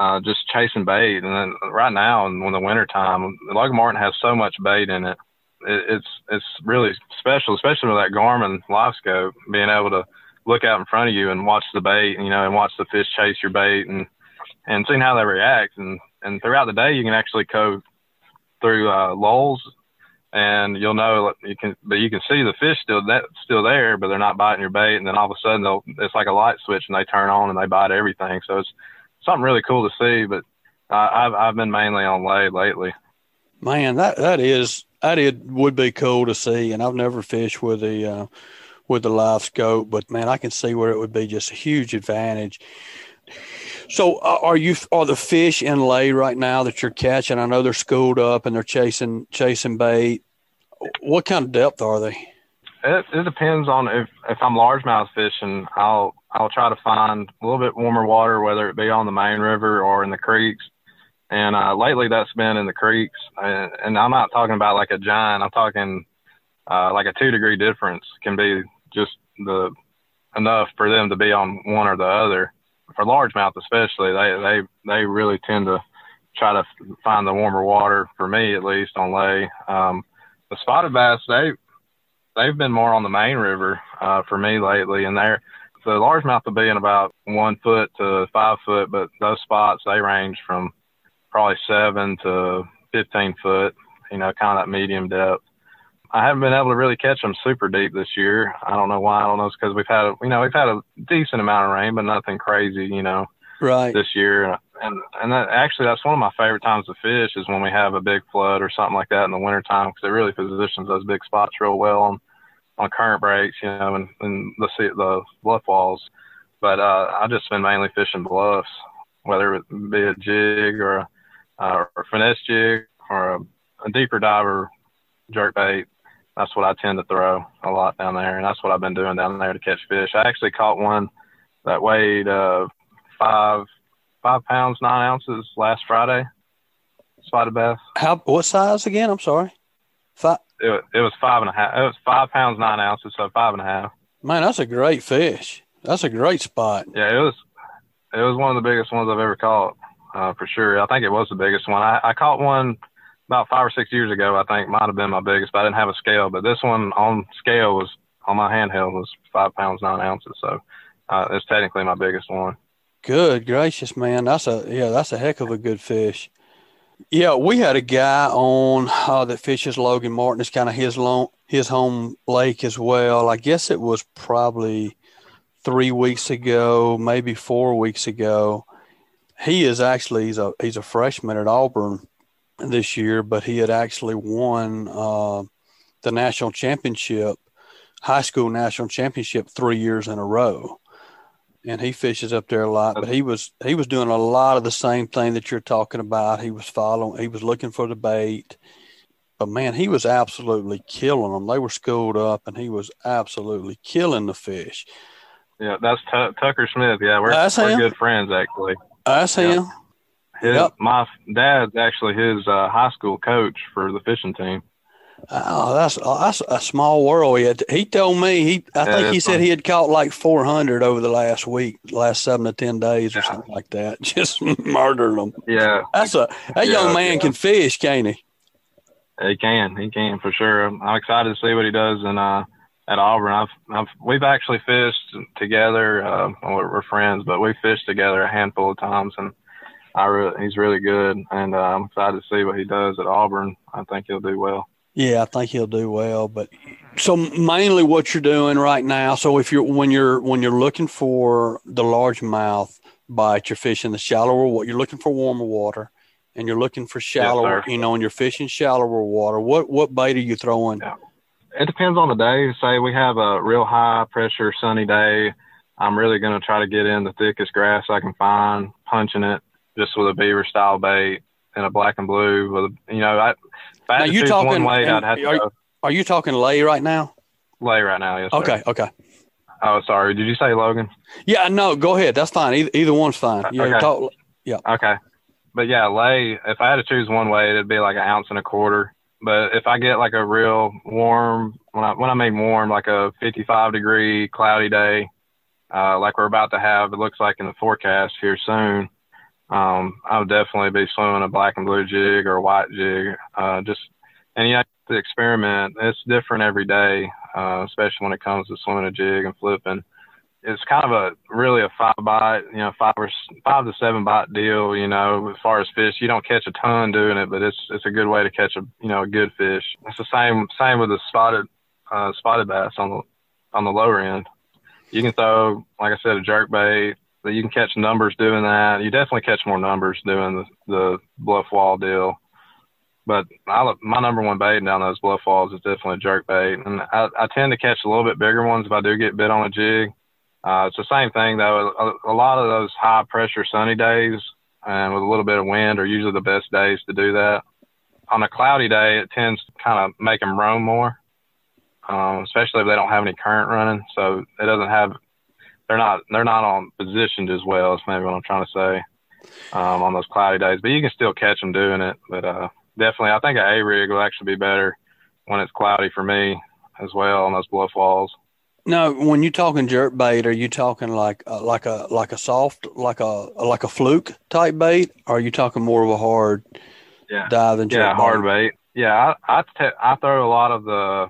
uh, just chasing bait. And then right now, in the winter time, Logan Martin has so much bait in it. it. It's it's really special, especially with that Garmin live scope, being able to look out in front of you and watch the bait, you know, and watch the fish chase your bait and and seeing how they react. And and throughout the day, you can actually go through uh, lulls and you'll know you can but you can see the fish still that still there but they're not biting your bait and then all of a sudden they'll it's like a light switch and they turn on and they bite everything so it's something really cool to see. But uh, I've I've been mainly on lay lately. Man, that that is that it would be cool to see, and I've never fished with the uh, with the live scope, but man, I can see where it would be just a huge advantage. So, uh, are you are the fish in lay right now that you're catching? I know they're schooled up and they're chasing chasing bait. What kind of depth are they? It, it depends on if if I'm largemouth fishing, I'll I'll try to find a little bit warmer water, whether it be on the main river or in the creeks. And uh, lately, that's been in the creeks. And, and I'm not talking about like a giant. I'm talking uh, like a two degree difference can be just the enough for them to be on one or the other. For largemouth, especially, they they they really tend to try to find the warmer water. For me, at least, on lay. Um, the spotted bass, they they've been more on the main river uh, for me lately, and they're the largemouth will be in about one foot to five foot, but those spots they range from probably seven to fifteen foot. You know, kind of that medium depth. I haven't been able to really catch them super deep this year. I don't know why. I don't know. It's because we've had, you know, we've had a decent amount of rain, but nothing crazy, you know, right this year. And and that actually that's one of my favorite times to fish is when we have a big flood or something like that in the wintertime because it really positions those big spots real well on on current breaks, you know, and, and the the bluff walls. But uh, I've just been mainly fishing bluffs, whether it be a jig or a, uh, or a finesse jig or a, a deeper diver jerk bait. That's what I tend to throw a lot down there, and that's what I've been doing down there to catch fish. I actually caught one that weighed uh, five five pounds nine ounces last Friday, spotted bass. How what size again? I'm sorry. Five. It, it was five and a half. It was five pounds nine ounces, so five and a half. Man, that's a great fish. That's a great spot. Yeah, it was. It was one of the biggest ones I've ever caught, uh, for sure. I think it was the biggest one. I, I caught one about five or six years ago. I think might have been my biggest, but I didn't have a scale. But this one on scale was on my handheld was five pounds nine ounces. So uh, it's technically my biggest one. Good gracious, man. That's a yeah, that's a heck of a good fish. Yeah, we had a guy on uh, that fishes Logan Martin. It's kind of his long, his home lake as well. I guess it was probably three weeks ago, maybe four weeks ago. He is actually he's a he's a freshman at Auburn this year, but he had actually won uh, the national championship, high school national championship, three years in a row and he fishes up there a lot. But he was he was doing a lot of the same thing that you're talking about. He was following, he was looking for the bait. But man, he was absolutely killing them. They were schooled up, and he was absolutely killing the fish. Yeah, that's T- Tucker Smith. Yeah, we're, That's we're him? good friends actually. That's Yeah. him. His, Yep. My dad's actually his uh, high school coach for the fishing team. Oh, that's oh, that's a small world. He, had, he told me he. I Yeah, think he said fun. he had caught like 400 over the last week, last seven to ten days or Yeah. something like that. Just murdering them. Yeah, That's a that Yeah, young man can fish, can't he? he can. He can for sure. I'm, I'm excited to see what he does in uh, at Auburn. I've, I've we've actually fished together. Uh, we're, we're friends, but we fished together a handful of times, and I he's really good. And uh, I'm excited to see what he does at Auburn. I think he'll do well. Yeah, I think he'll do well. But so mainly what you're doing right now. So if you're when you're when you're looking for the largemouth bite, you're fishing the shallower. What you're looking for warmer water, and you're looking for shallower. sir. you know, and you're fishing shallower water. What what bait are you throwing? Yeah. It depends on the day. Say we have a real high pressure sunny day. I'm really going to try to get in the thickest grass I can find, punching it just with a beaver style bait and a black and blue with a, you know, I, if I Now, you talking- one weight, I'd have are- to go Are you talking lay right now? lay right now. Yes. sir. Okay, okay. Oh, sorry. Did you say Logan? Yeah, no, go ahead. That's fine. Either, either one's fine. Yeah, Okay. talk, Okay. But yeah, lay, if I had to choose one way, it'd be like an ounce and a quarter. But if I get like a real warm, when I, when I mean warm, like a 55 degree cloudy day, uh, like we're about to have, it looks like in the forecast here soon, um, I would definitely be swimming a black and blue jig or a white jig. Uh, just, and you have to experiment. It's different every day, uh, especially when it comes to swimming a jig and flipping it's kind of a really a five bite, you know, five or five to seven bite deal. You know, as far as fish, you don't catch a ton doing it, but it's it's a good way to catch a you know a good fish. It's the same same with the spotted uh, spotted bass on the on the lower end. You can throw, like I said, a jerk bait. But you can catch numbers doing that. You definitely catch more numbers doing the the bluff wall deal. But I, my number one bait down those bluff walls is definitely jerk bait, and I, I tend to catch a little bit bigger ones if I do get bit on a jig. Uh, it's the same thing though. A, a lot of those high pressure sunny days and with a little bit of wind are usually the best days to do that. On a cloudy day, it tends to kind of make them roam more, um, especially if they don't have any current running. So it doesn't have, they're not, they're not on positioned as well. Is maybe what I'm trying to say um, on those cloudy days. But you can still catch them doing it. But uh, definitely, I think an A rig will actually be better when it's cloudy for me as well on those bluff walls. No, when you're talking jerk bait, are you talking like uh, like a like a soft like a like a fluke type bait? Or are you talking more of a hard Yeah. jerk Yeah, bait? hard bait. Yeah, I I, te- I throw a lot of the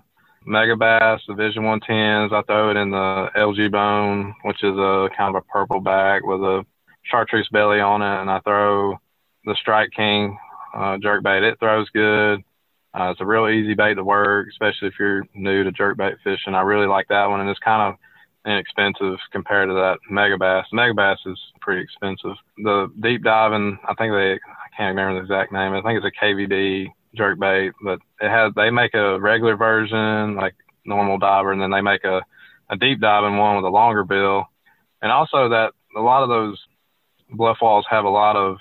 Megabass, the Vision 110s. I throw it in the LG bone, which is a kind of a purple bag with a chartreuse belly on it, and I throw the Strike King uh, jerk bait. It throws good. Uh, it's a real easy bait to work, especially if you're new to jerk bait fishing. I really like that one, and it's kind of inexpensive compared to that Megabass. Mega bass is pretty expensive. The deep diving, I think they, I can't remember the exact name. I think it's a KVD jerk bait, but it has, they make a regular version, like normal diver, and then they make a, a deep diving one with a longer bill. And also that a lot of those bluff walls have a lot of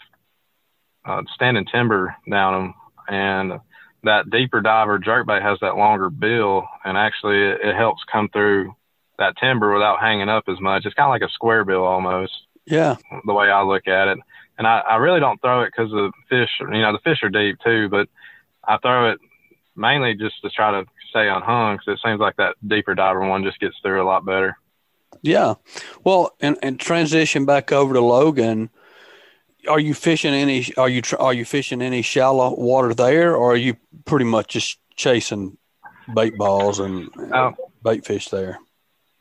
uh, standing timber down them, and that deeper diver jerkbait has that longer bill, and actually it, it helps come through that timber without hanging up as much. It's kind of like a square bill almost, Yeah, the way I look at it. and I, I really don't throw it because the fish, you know, the fish are deep too, but I throw it mainly just to try to stay unhung because it seems like that deeper diver one just gets through a lot better. Yeah. Well, and, and transition back over to Logan. Are you fishing any? Are you are you fishing any shallow water there, or are you pretty much just chasing bait balls and uh, bait fish there?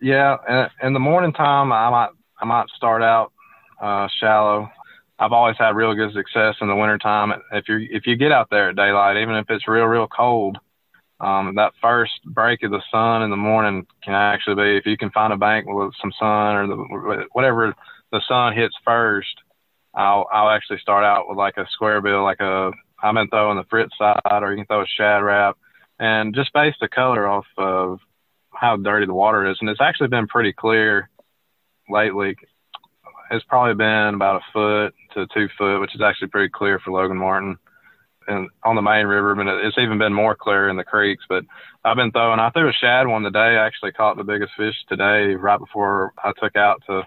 Yeah, in the morning time, I might I might start out uh, shallow. I've always had real good success in the wintertime. If you if you get out there at daylight, even if it's real real cold, um, that first break of the sun in the morning can actually be if you can find a bank with some sun or the, whatever the sun hits first. I'll I'll actually start out with like a square bill, like a I've been throwing the Fritside, or you can throw a Shad Rap, and just base the color off of how dirty the water is. And it's actually been pretty clear lately. It's probably been about a foot to two foot, which is actually pretty clear for Logan Martin and on the main river, but it's even been more clear in the creeks. But I've been throwing. I threw a shad one today. I actually caught the biggest fish today right before I took out to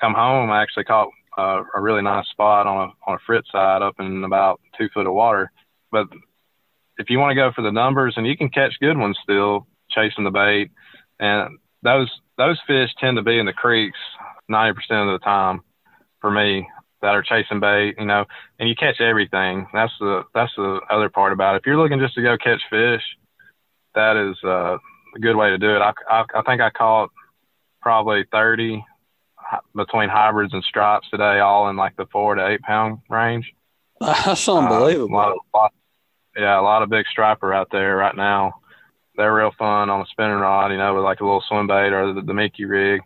come home. I actually caught uh, a really nice spot on a on a Fritside up in about two foot of water. But if you want to go for the numbers, and you can catch good ones still chasing the bait, and those those fish tend to be in the creeks 90% of the time for me that are chasing bait, you know, and you catch everything. That's the that's the other part about it. If you're looking just to go catch fish, that is uh, a good way to do it. I, I, I think I caught probably 30 between hybrids and stripes today, all in like the four to eight pound range. That's unbelievable. Uh, a lot, a lot, yeah, a lot of big striper out there right now. They're real fun on a spinning rod, you know, with like a little swim bait or the, the Mickey rig.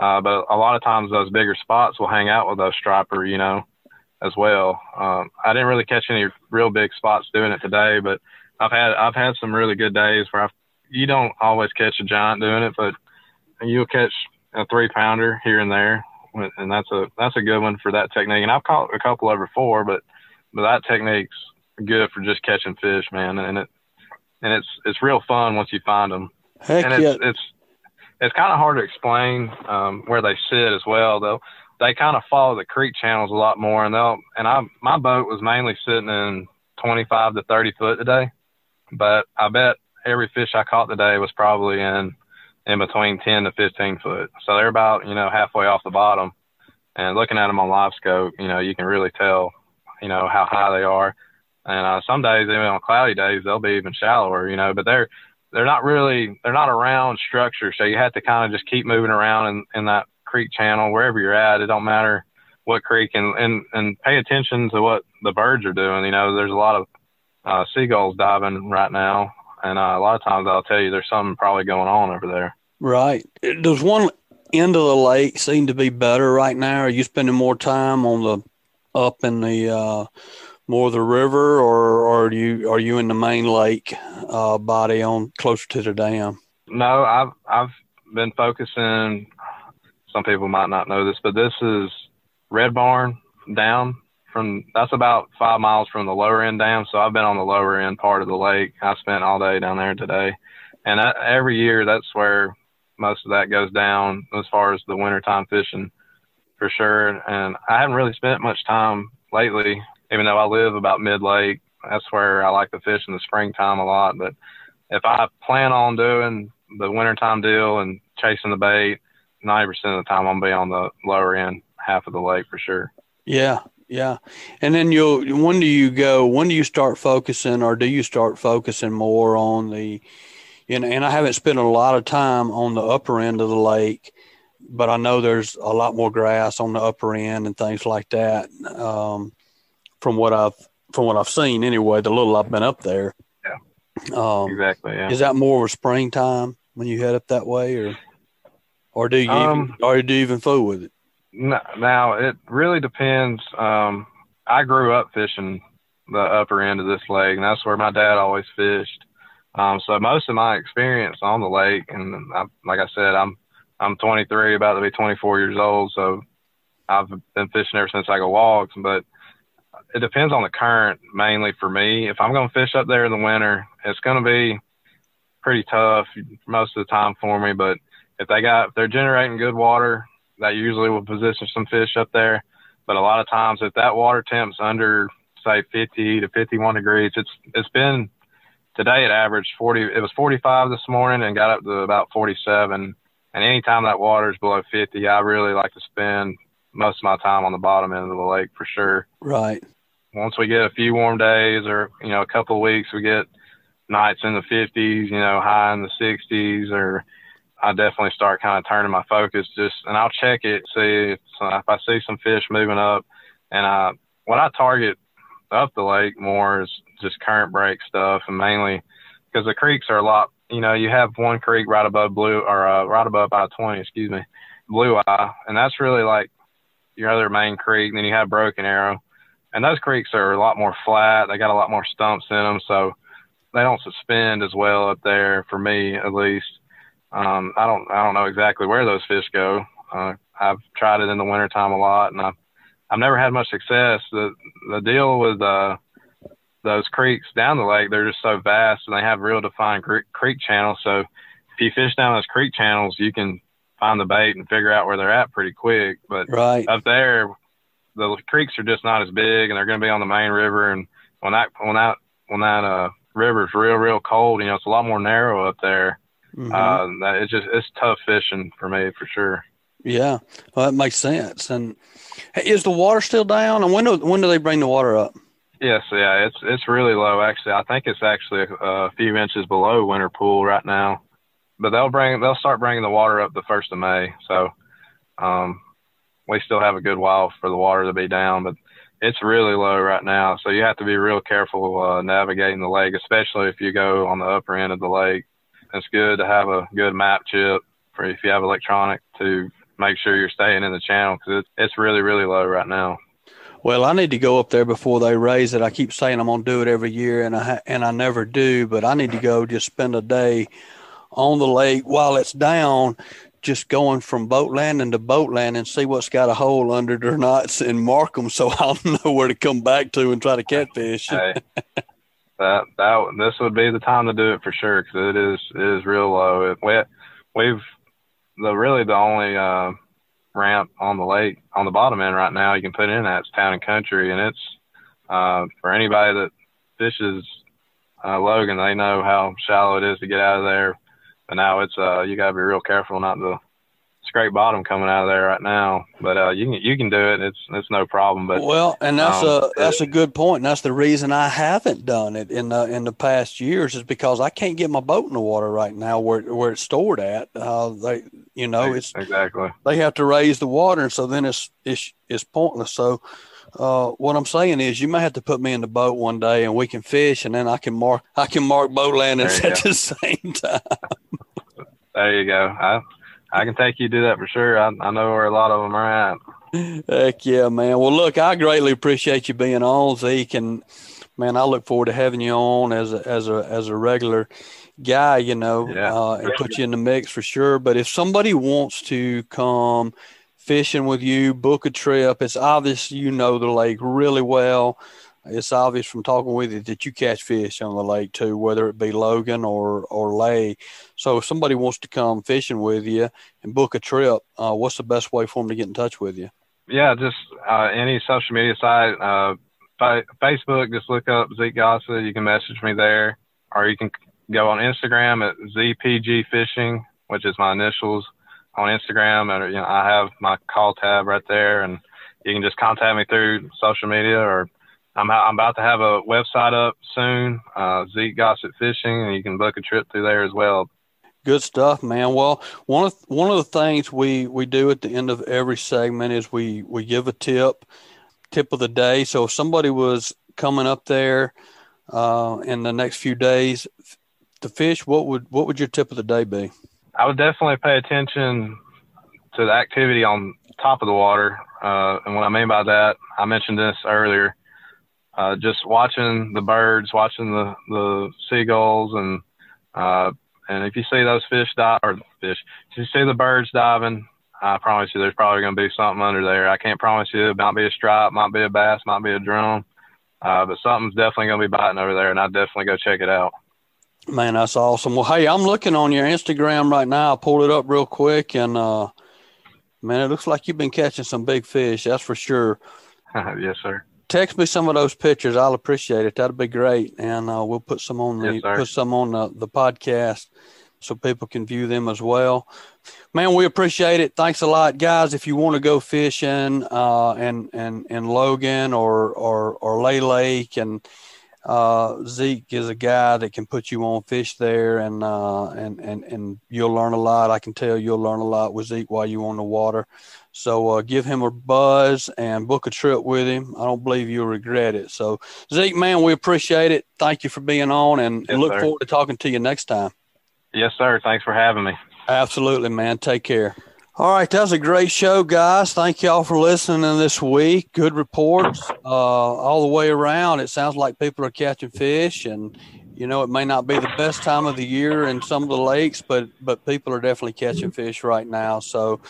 Uh, but a lot of times those bigger spots will hang out with those striper, you know, as well. Um, I didn't really catch any real big spots doing it today, but I've had I've had some really good days where I've, you don't always catch a giant doing it, but you'll catch a three pounder here and there, and that's a that's a good one for that technique. And I've caught a couple over four, but but that technique's good for just catching fish, man. And it and it's it's real fun once you find them. Heck and it's, yeah. it's it's kind of hard to explain um, where they sit as well. Though they kind of follow the creek channels a lot more, and they'll and I my boat was mainly sitting in 25 to 30 foot today, but I bet every fish I caught today was probably in in between 10 to 15 foot. So they're about you know halfway off the bottom, and looking at them on live scope, you know you can really tell you know how high they are. And uh, some days, even on cloudy days, they'll be even shallower, you know. But they're they're not really they're not around structure, so you have to kind of just keep moving around in, in that creek channel wherever you're at. It don't matter what creek and and and pay attention to what the birds are doing. You know, there's a lot of uh, seagulls diving right now, and uh, a lot of times I'll tell you there's something probably going on over there. Right. Does one end of the lake seem to be better right now? Are you spending more time on the up in the uh, more the river, or, are you are you in the main lake uh, body on closer to the dam? No, I've I've been focusing. Some people might not know this, but this is Red Barn down from. That's about five miles from the lower end dam. So I've been on the lower end part of the lake. I spent all day down there today, and I, every year that's where most of that goes down as far as the wintertime fishing for sure. And I haven't really spent much time lately even though I live about mid lake, that's where I like to fish in the springtime a lot. But if I plan on doing the wintertime deal and chasing the bait, 90% of the time I'm be on the lower end half of the lake for sure. Yeah. Yeah. And then you'll, when do you go, when do you start focusing or do you start focusing more on the, and, and I haven't spent a lot of time on the upper end of the lake, but I know there's a lot more grass on the upper end and things like that. Um, from what I've from what I've seen anyway. The little I've been up there. Yeah. Um, exactly. Yeah. Is that more of a springtime when you head up that way, or or do you um, even, or do you even fool with it? No, now it really depends. Um, I grew up fishing the upper end of this lake, and that's where my dad always fished. Um, so most of my experience on the lake, and I, like I said, I'm I'm 23, about to be 24 years old, so I've been fishing ever since I go walk. But it depends on the current mainly for me. If I'm going to fish up there in the winter, it's going to be pretty tough most of the time for me. But if they got, if they're generating good water, that usually will position some fish up there. But a lot of times, if that water temp's under say 50 to 51 degrees, it's it's been today it averaged 40. It was 45 this morning and got up to about 47. And anytime that water is below 50, I really like to spend most of my time on the bottom end of the lake for sure. Right. Once we get a few warm days or, you know, a couple of weeks, we get nights in the 50s, you know, high in the 60s, or I definitely start kind of turning my focus just, and I'll check it, see if, if I see some fish moving up. And I, what I target up the lake more is just current break stuff and mainly because the creeks are a lot, you know, you have one creek right above blue or uh, right above I 20, excuse me, blue eye. And that's really like your other main creek. And then you have Broken Arrow, and those creeks are a lot more flat. They got a lot more stumps in them, so they don't suspend as well up there for me at least. Um, I don't I don't know exactly where those fish go. Uh, I've tried it in the wintertime a lot, and I've I've never had much success. The the deal with uh, those creeks down the lake, they're just so vast, and they have real defined creek, creek channels. So if you fish down those creek channels, you can find the bait and figure out where they're at pretty quick. But right. up there, the creeks are just not as big, and they're going to be on the main river. And when that when that when that uh, river's real real cold, you know, it's a lot more narrow up there. Mm-hmm. Uh, that it's just it's tough fishing for me for sure. Yeah, well, that makes sense. And is the water still down? And when do when do they bring the water up? Yes, yeah, it's it's really low. Actually, I think it's actually a, a few inches below winter pool right now but they'll bring they'll start bringing the water up the first of May. So um, we still have a good while for the water to be down, but it's really low right now. So you have to be real careful uh, navigating the lake, especially if you go on the upper end of the lake. It's good to have a good map chip for if you have electronic to make sure you're staying in the channel because it's, it's really really low right now. Well, I need to go up there before they raise it. I keep saying I'm going to do it every year, and I and I never do. But I need to go just spend a day on the lake while it's down, just going from boat landing to boat landing, see what's got a hole under or not, and mark them so I'll know where to come back to and try to catfish. hey, that that this would be the time to do it for sure because it is it is real low. It, we we've the really the only uh, ramp on the lake on the bottom end right now you can put in that's town and country, and it's uh, for anybody that fishes uh, Logan, they know how shallow it is to get out of there but now it's uh you gotta be real careful not to scrape bottom coming out of there right now. But uh, you can you can do it. It's it's no problem. But well, and that's um, a that's a good point. And that's the reason I haven't done it in the in the past years is because I can't get my boat in the water right now where where it's stored at. Uh, they you know it's exactly they have to raise the water, and so then it's it's it's pointless. So. Uh, what I'm saying is, you may have to put me in the boat one day, and we can fish, and then I can mark I can mark boat landings at the same time. There you go. I I can take you to do that for sure. I, I know where a lot of them are at. Heck yeah, man. Well, look, I greatly appreciate you being on, Zeke, and man, I look forward to having you on as a as a as a regular guy, you know, yeah. uh, and put you in the mix for sure. But if somebody wants to come fishing with you, book a trip, it's obvious you know the lake really well it's obvious from talking with you that you catch fish on the lake too, whether it be Logan or or Lay. So if somebody wants to come fishing with you and book a trip, uh, what's the best way for them to get in touch with you? Yeah, just uh, any social media site, uh, fa- Facebook. Just look up Zeke Gossett. You can message me there, or you can go on Instagram at ZPG Fishing, which is my initials on Instagram, and you know I have my call tab right there, and you can just contact me through social media or I'm, I'm about to have a website up soon, uh, Zeke Gossett Fishing, and you can book a trip through there as well. Good stuff, man. Well, one of one of the things we we do at the end of every segment is we we give a tip, tip of the day. So if somebody was coming up there uh, in the next few days to fish, what would what would your tip of the day be? I would definitely pay attention to the activity on top of the water, uh, and what I mean by that, I mentioned this earlier uh, just watching the birds, watching the, the seagulls, and uh, and if you see those fish dive or fish, if you see the birds diving, I promise you, there's probably going to be something under there. I can't promise you it might be a stripe, might be a bass, might be a drum, uh, but something's definitely going to be biting over there, and I'd definitely go check it out. Man, that's awesome. Well, hey, I'm looking on your Instagram right now. I pulled it up real quick, and uh, Man, it looks like you've been catching some big fish. That's for sure. yes, sir. Text me some of those pictures. I'll appreciate it. That'd be great, and uh, we'll put some on the Yes, put some on the, the podcast so people can view them as well. Man, we appreciate it. Thanks a lot, guys. If you want to go fishing uh, and and in Logan or or or Lay Lake, and uh, Zeke is a guy that can put you on fish there, and uh, and and and you'll learn a lot. I can tell you'll learn a lot with Zeke while you're on the water. So uh, give him a buzz and book a trip with him. I don't believe you'll regret it. So Zeke, man, we appreciate it. Thank you for being on, and, Yes, look sir. forward to talking to you next time. Yes, sir. Thanks for having me. Absolutely, man. Take care. All right, that was a great show, guys. Thank y'all for listening this week. Good reports uh, all the way around. It sounds like people are catching fish, and you know it may not be the best time of the year in some of the lakes, but but people are definitely catching fish right now. So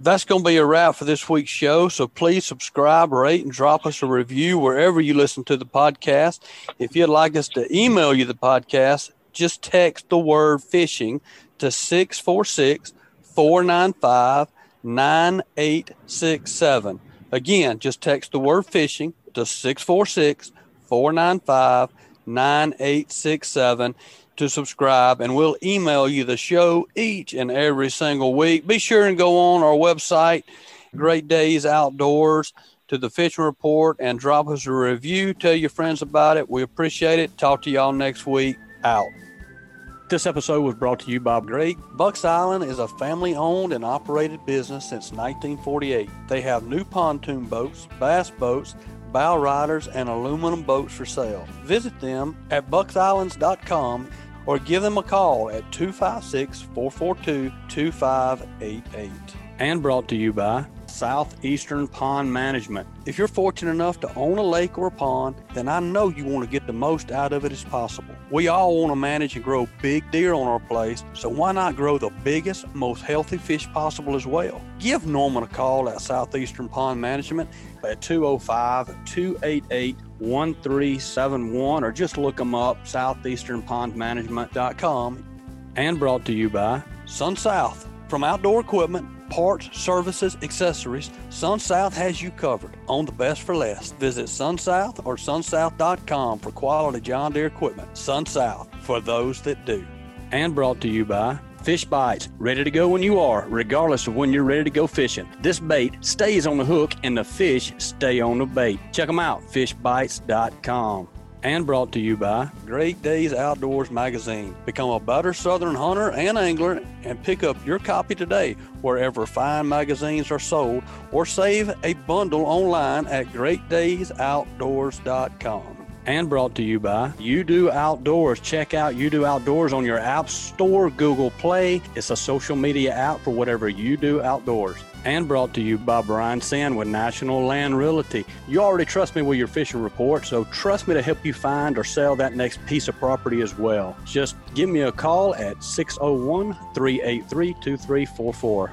that's going to be a wrap for this week's show. So please subscribe, rate, and drop us a review wherever you listen to the podcast. If you'd like us to email you the podcast, just text the word fishing to 646 495 9867. Again, just text the word fishing to 646 495 9867 to subscribe, and we'll email you the show each and every single week. Be sure and go on our website, Great Days Outdoors, to the fishing report and drop us a review. Tell your friends about it. We appreciate it. Talk to y'all next week. Out. This episode was brought to you by Great. Bucks Island is a family owned and operated business since 1948. They have new pontoon boats, bass boats, bow riders, and aluminum boats for sale. Visit them at bucksislands.com or give them a call at 256 442 2588. And brought to you by Southeastern Pond Management. If you're fortunate enough to own a lake or a pond, then I know you want to get the most out of it as possible. We all want to manage and grow big deer on our place, so why not grow the biggest, most healthy fish possible as well? Give Norman a call at Southeastern Pond Management at 205 288 1371 or just look them up southeasternpondmanagement.com and brought to you by Sun South. From outdoor equipment, parts, services, accessories, Sun South has you covered. On the best for less. Visit Sun South or sunsouth.com for quality John Deere equipment. Sun South for those that do. And brought to you by Fish Bites, ready to go when you are, regardless of when you're ready to go fishing. This bait stays on the hook and the fish stay on the bait. Check them out, fishbites.com. And brought to you by Great Days Outdoors Magazine. Become a better Southern hunter and angler and pick up your copy today wherever fine magazines are sold or save a bundle online at greatdaysoutdoors.com. And brought to you by You Do Outdoors. Check out You Do Outdoors on your App Store, Google Play. It's a social media app for whatever you do outdoors. And brought to you by Brian Sand with National Land Realty. You already trust me with your fishing report, so trust me to help you find or sell that next piece of property as well. Just give me a call at 601 383 2344.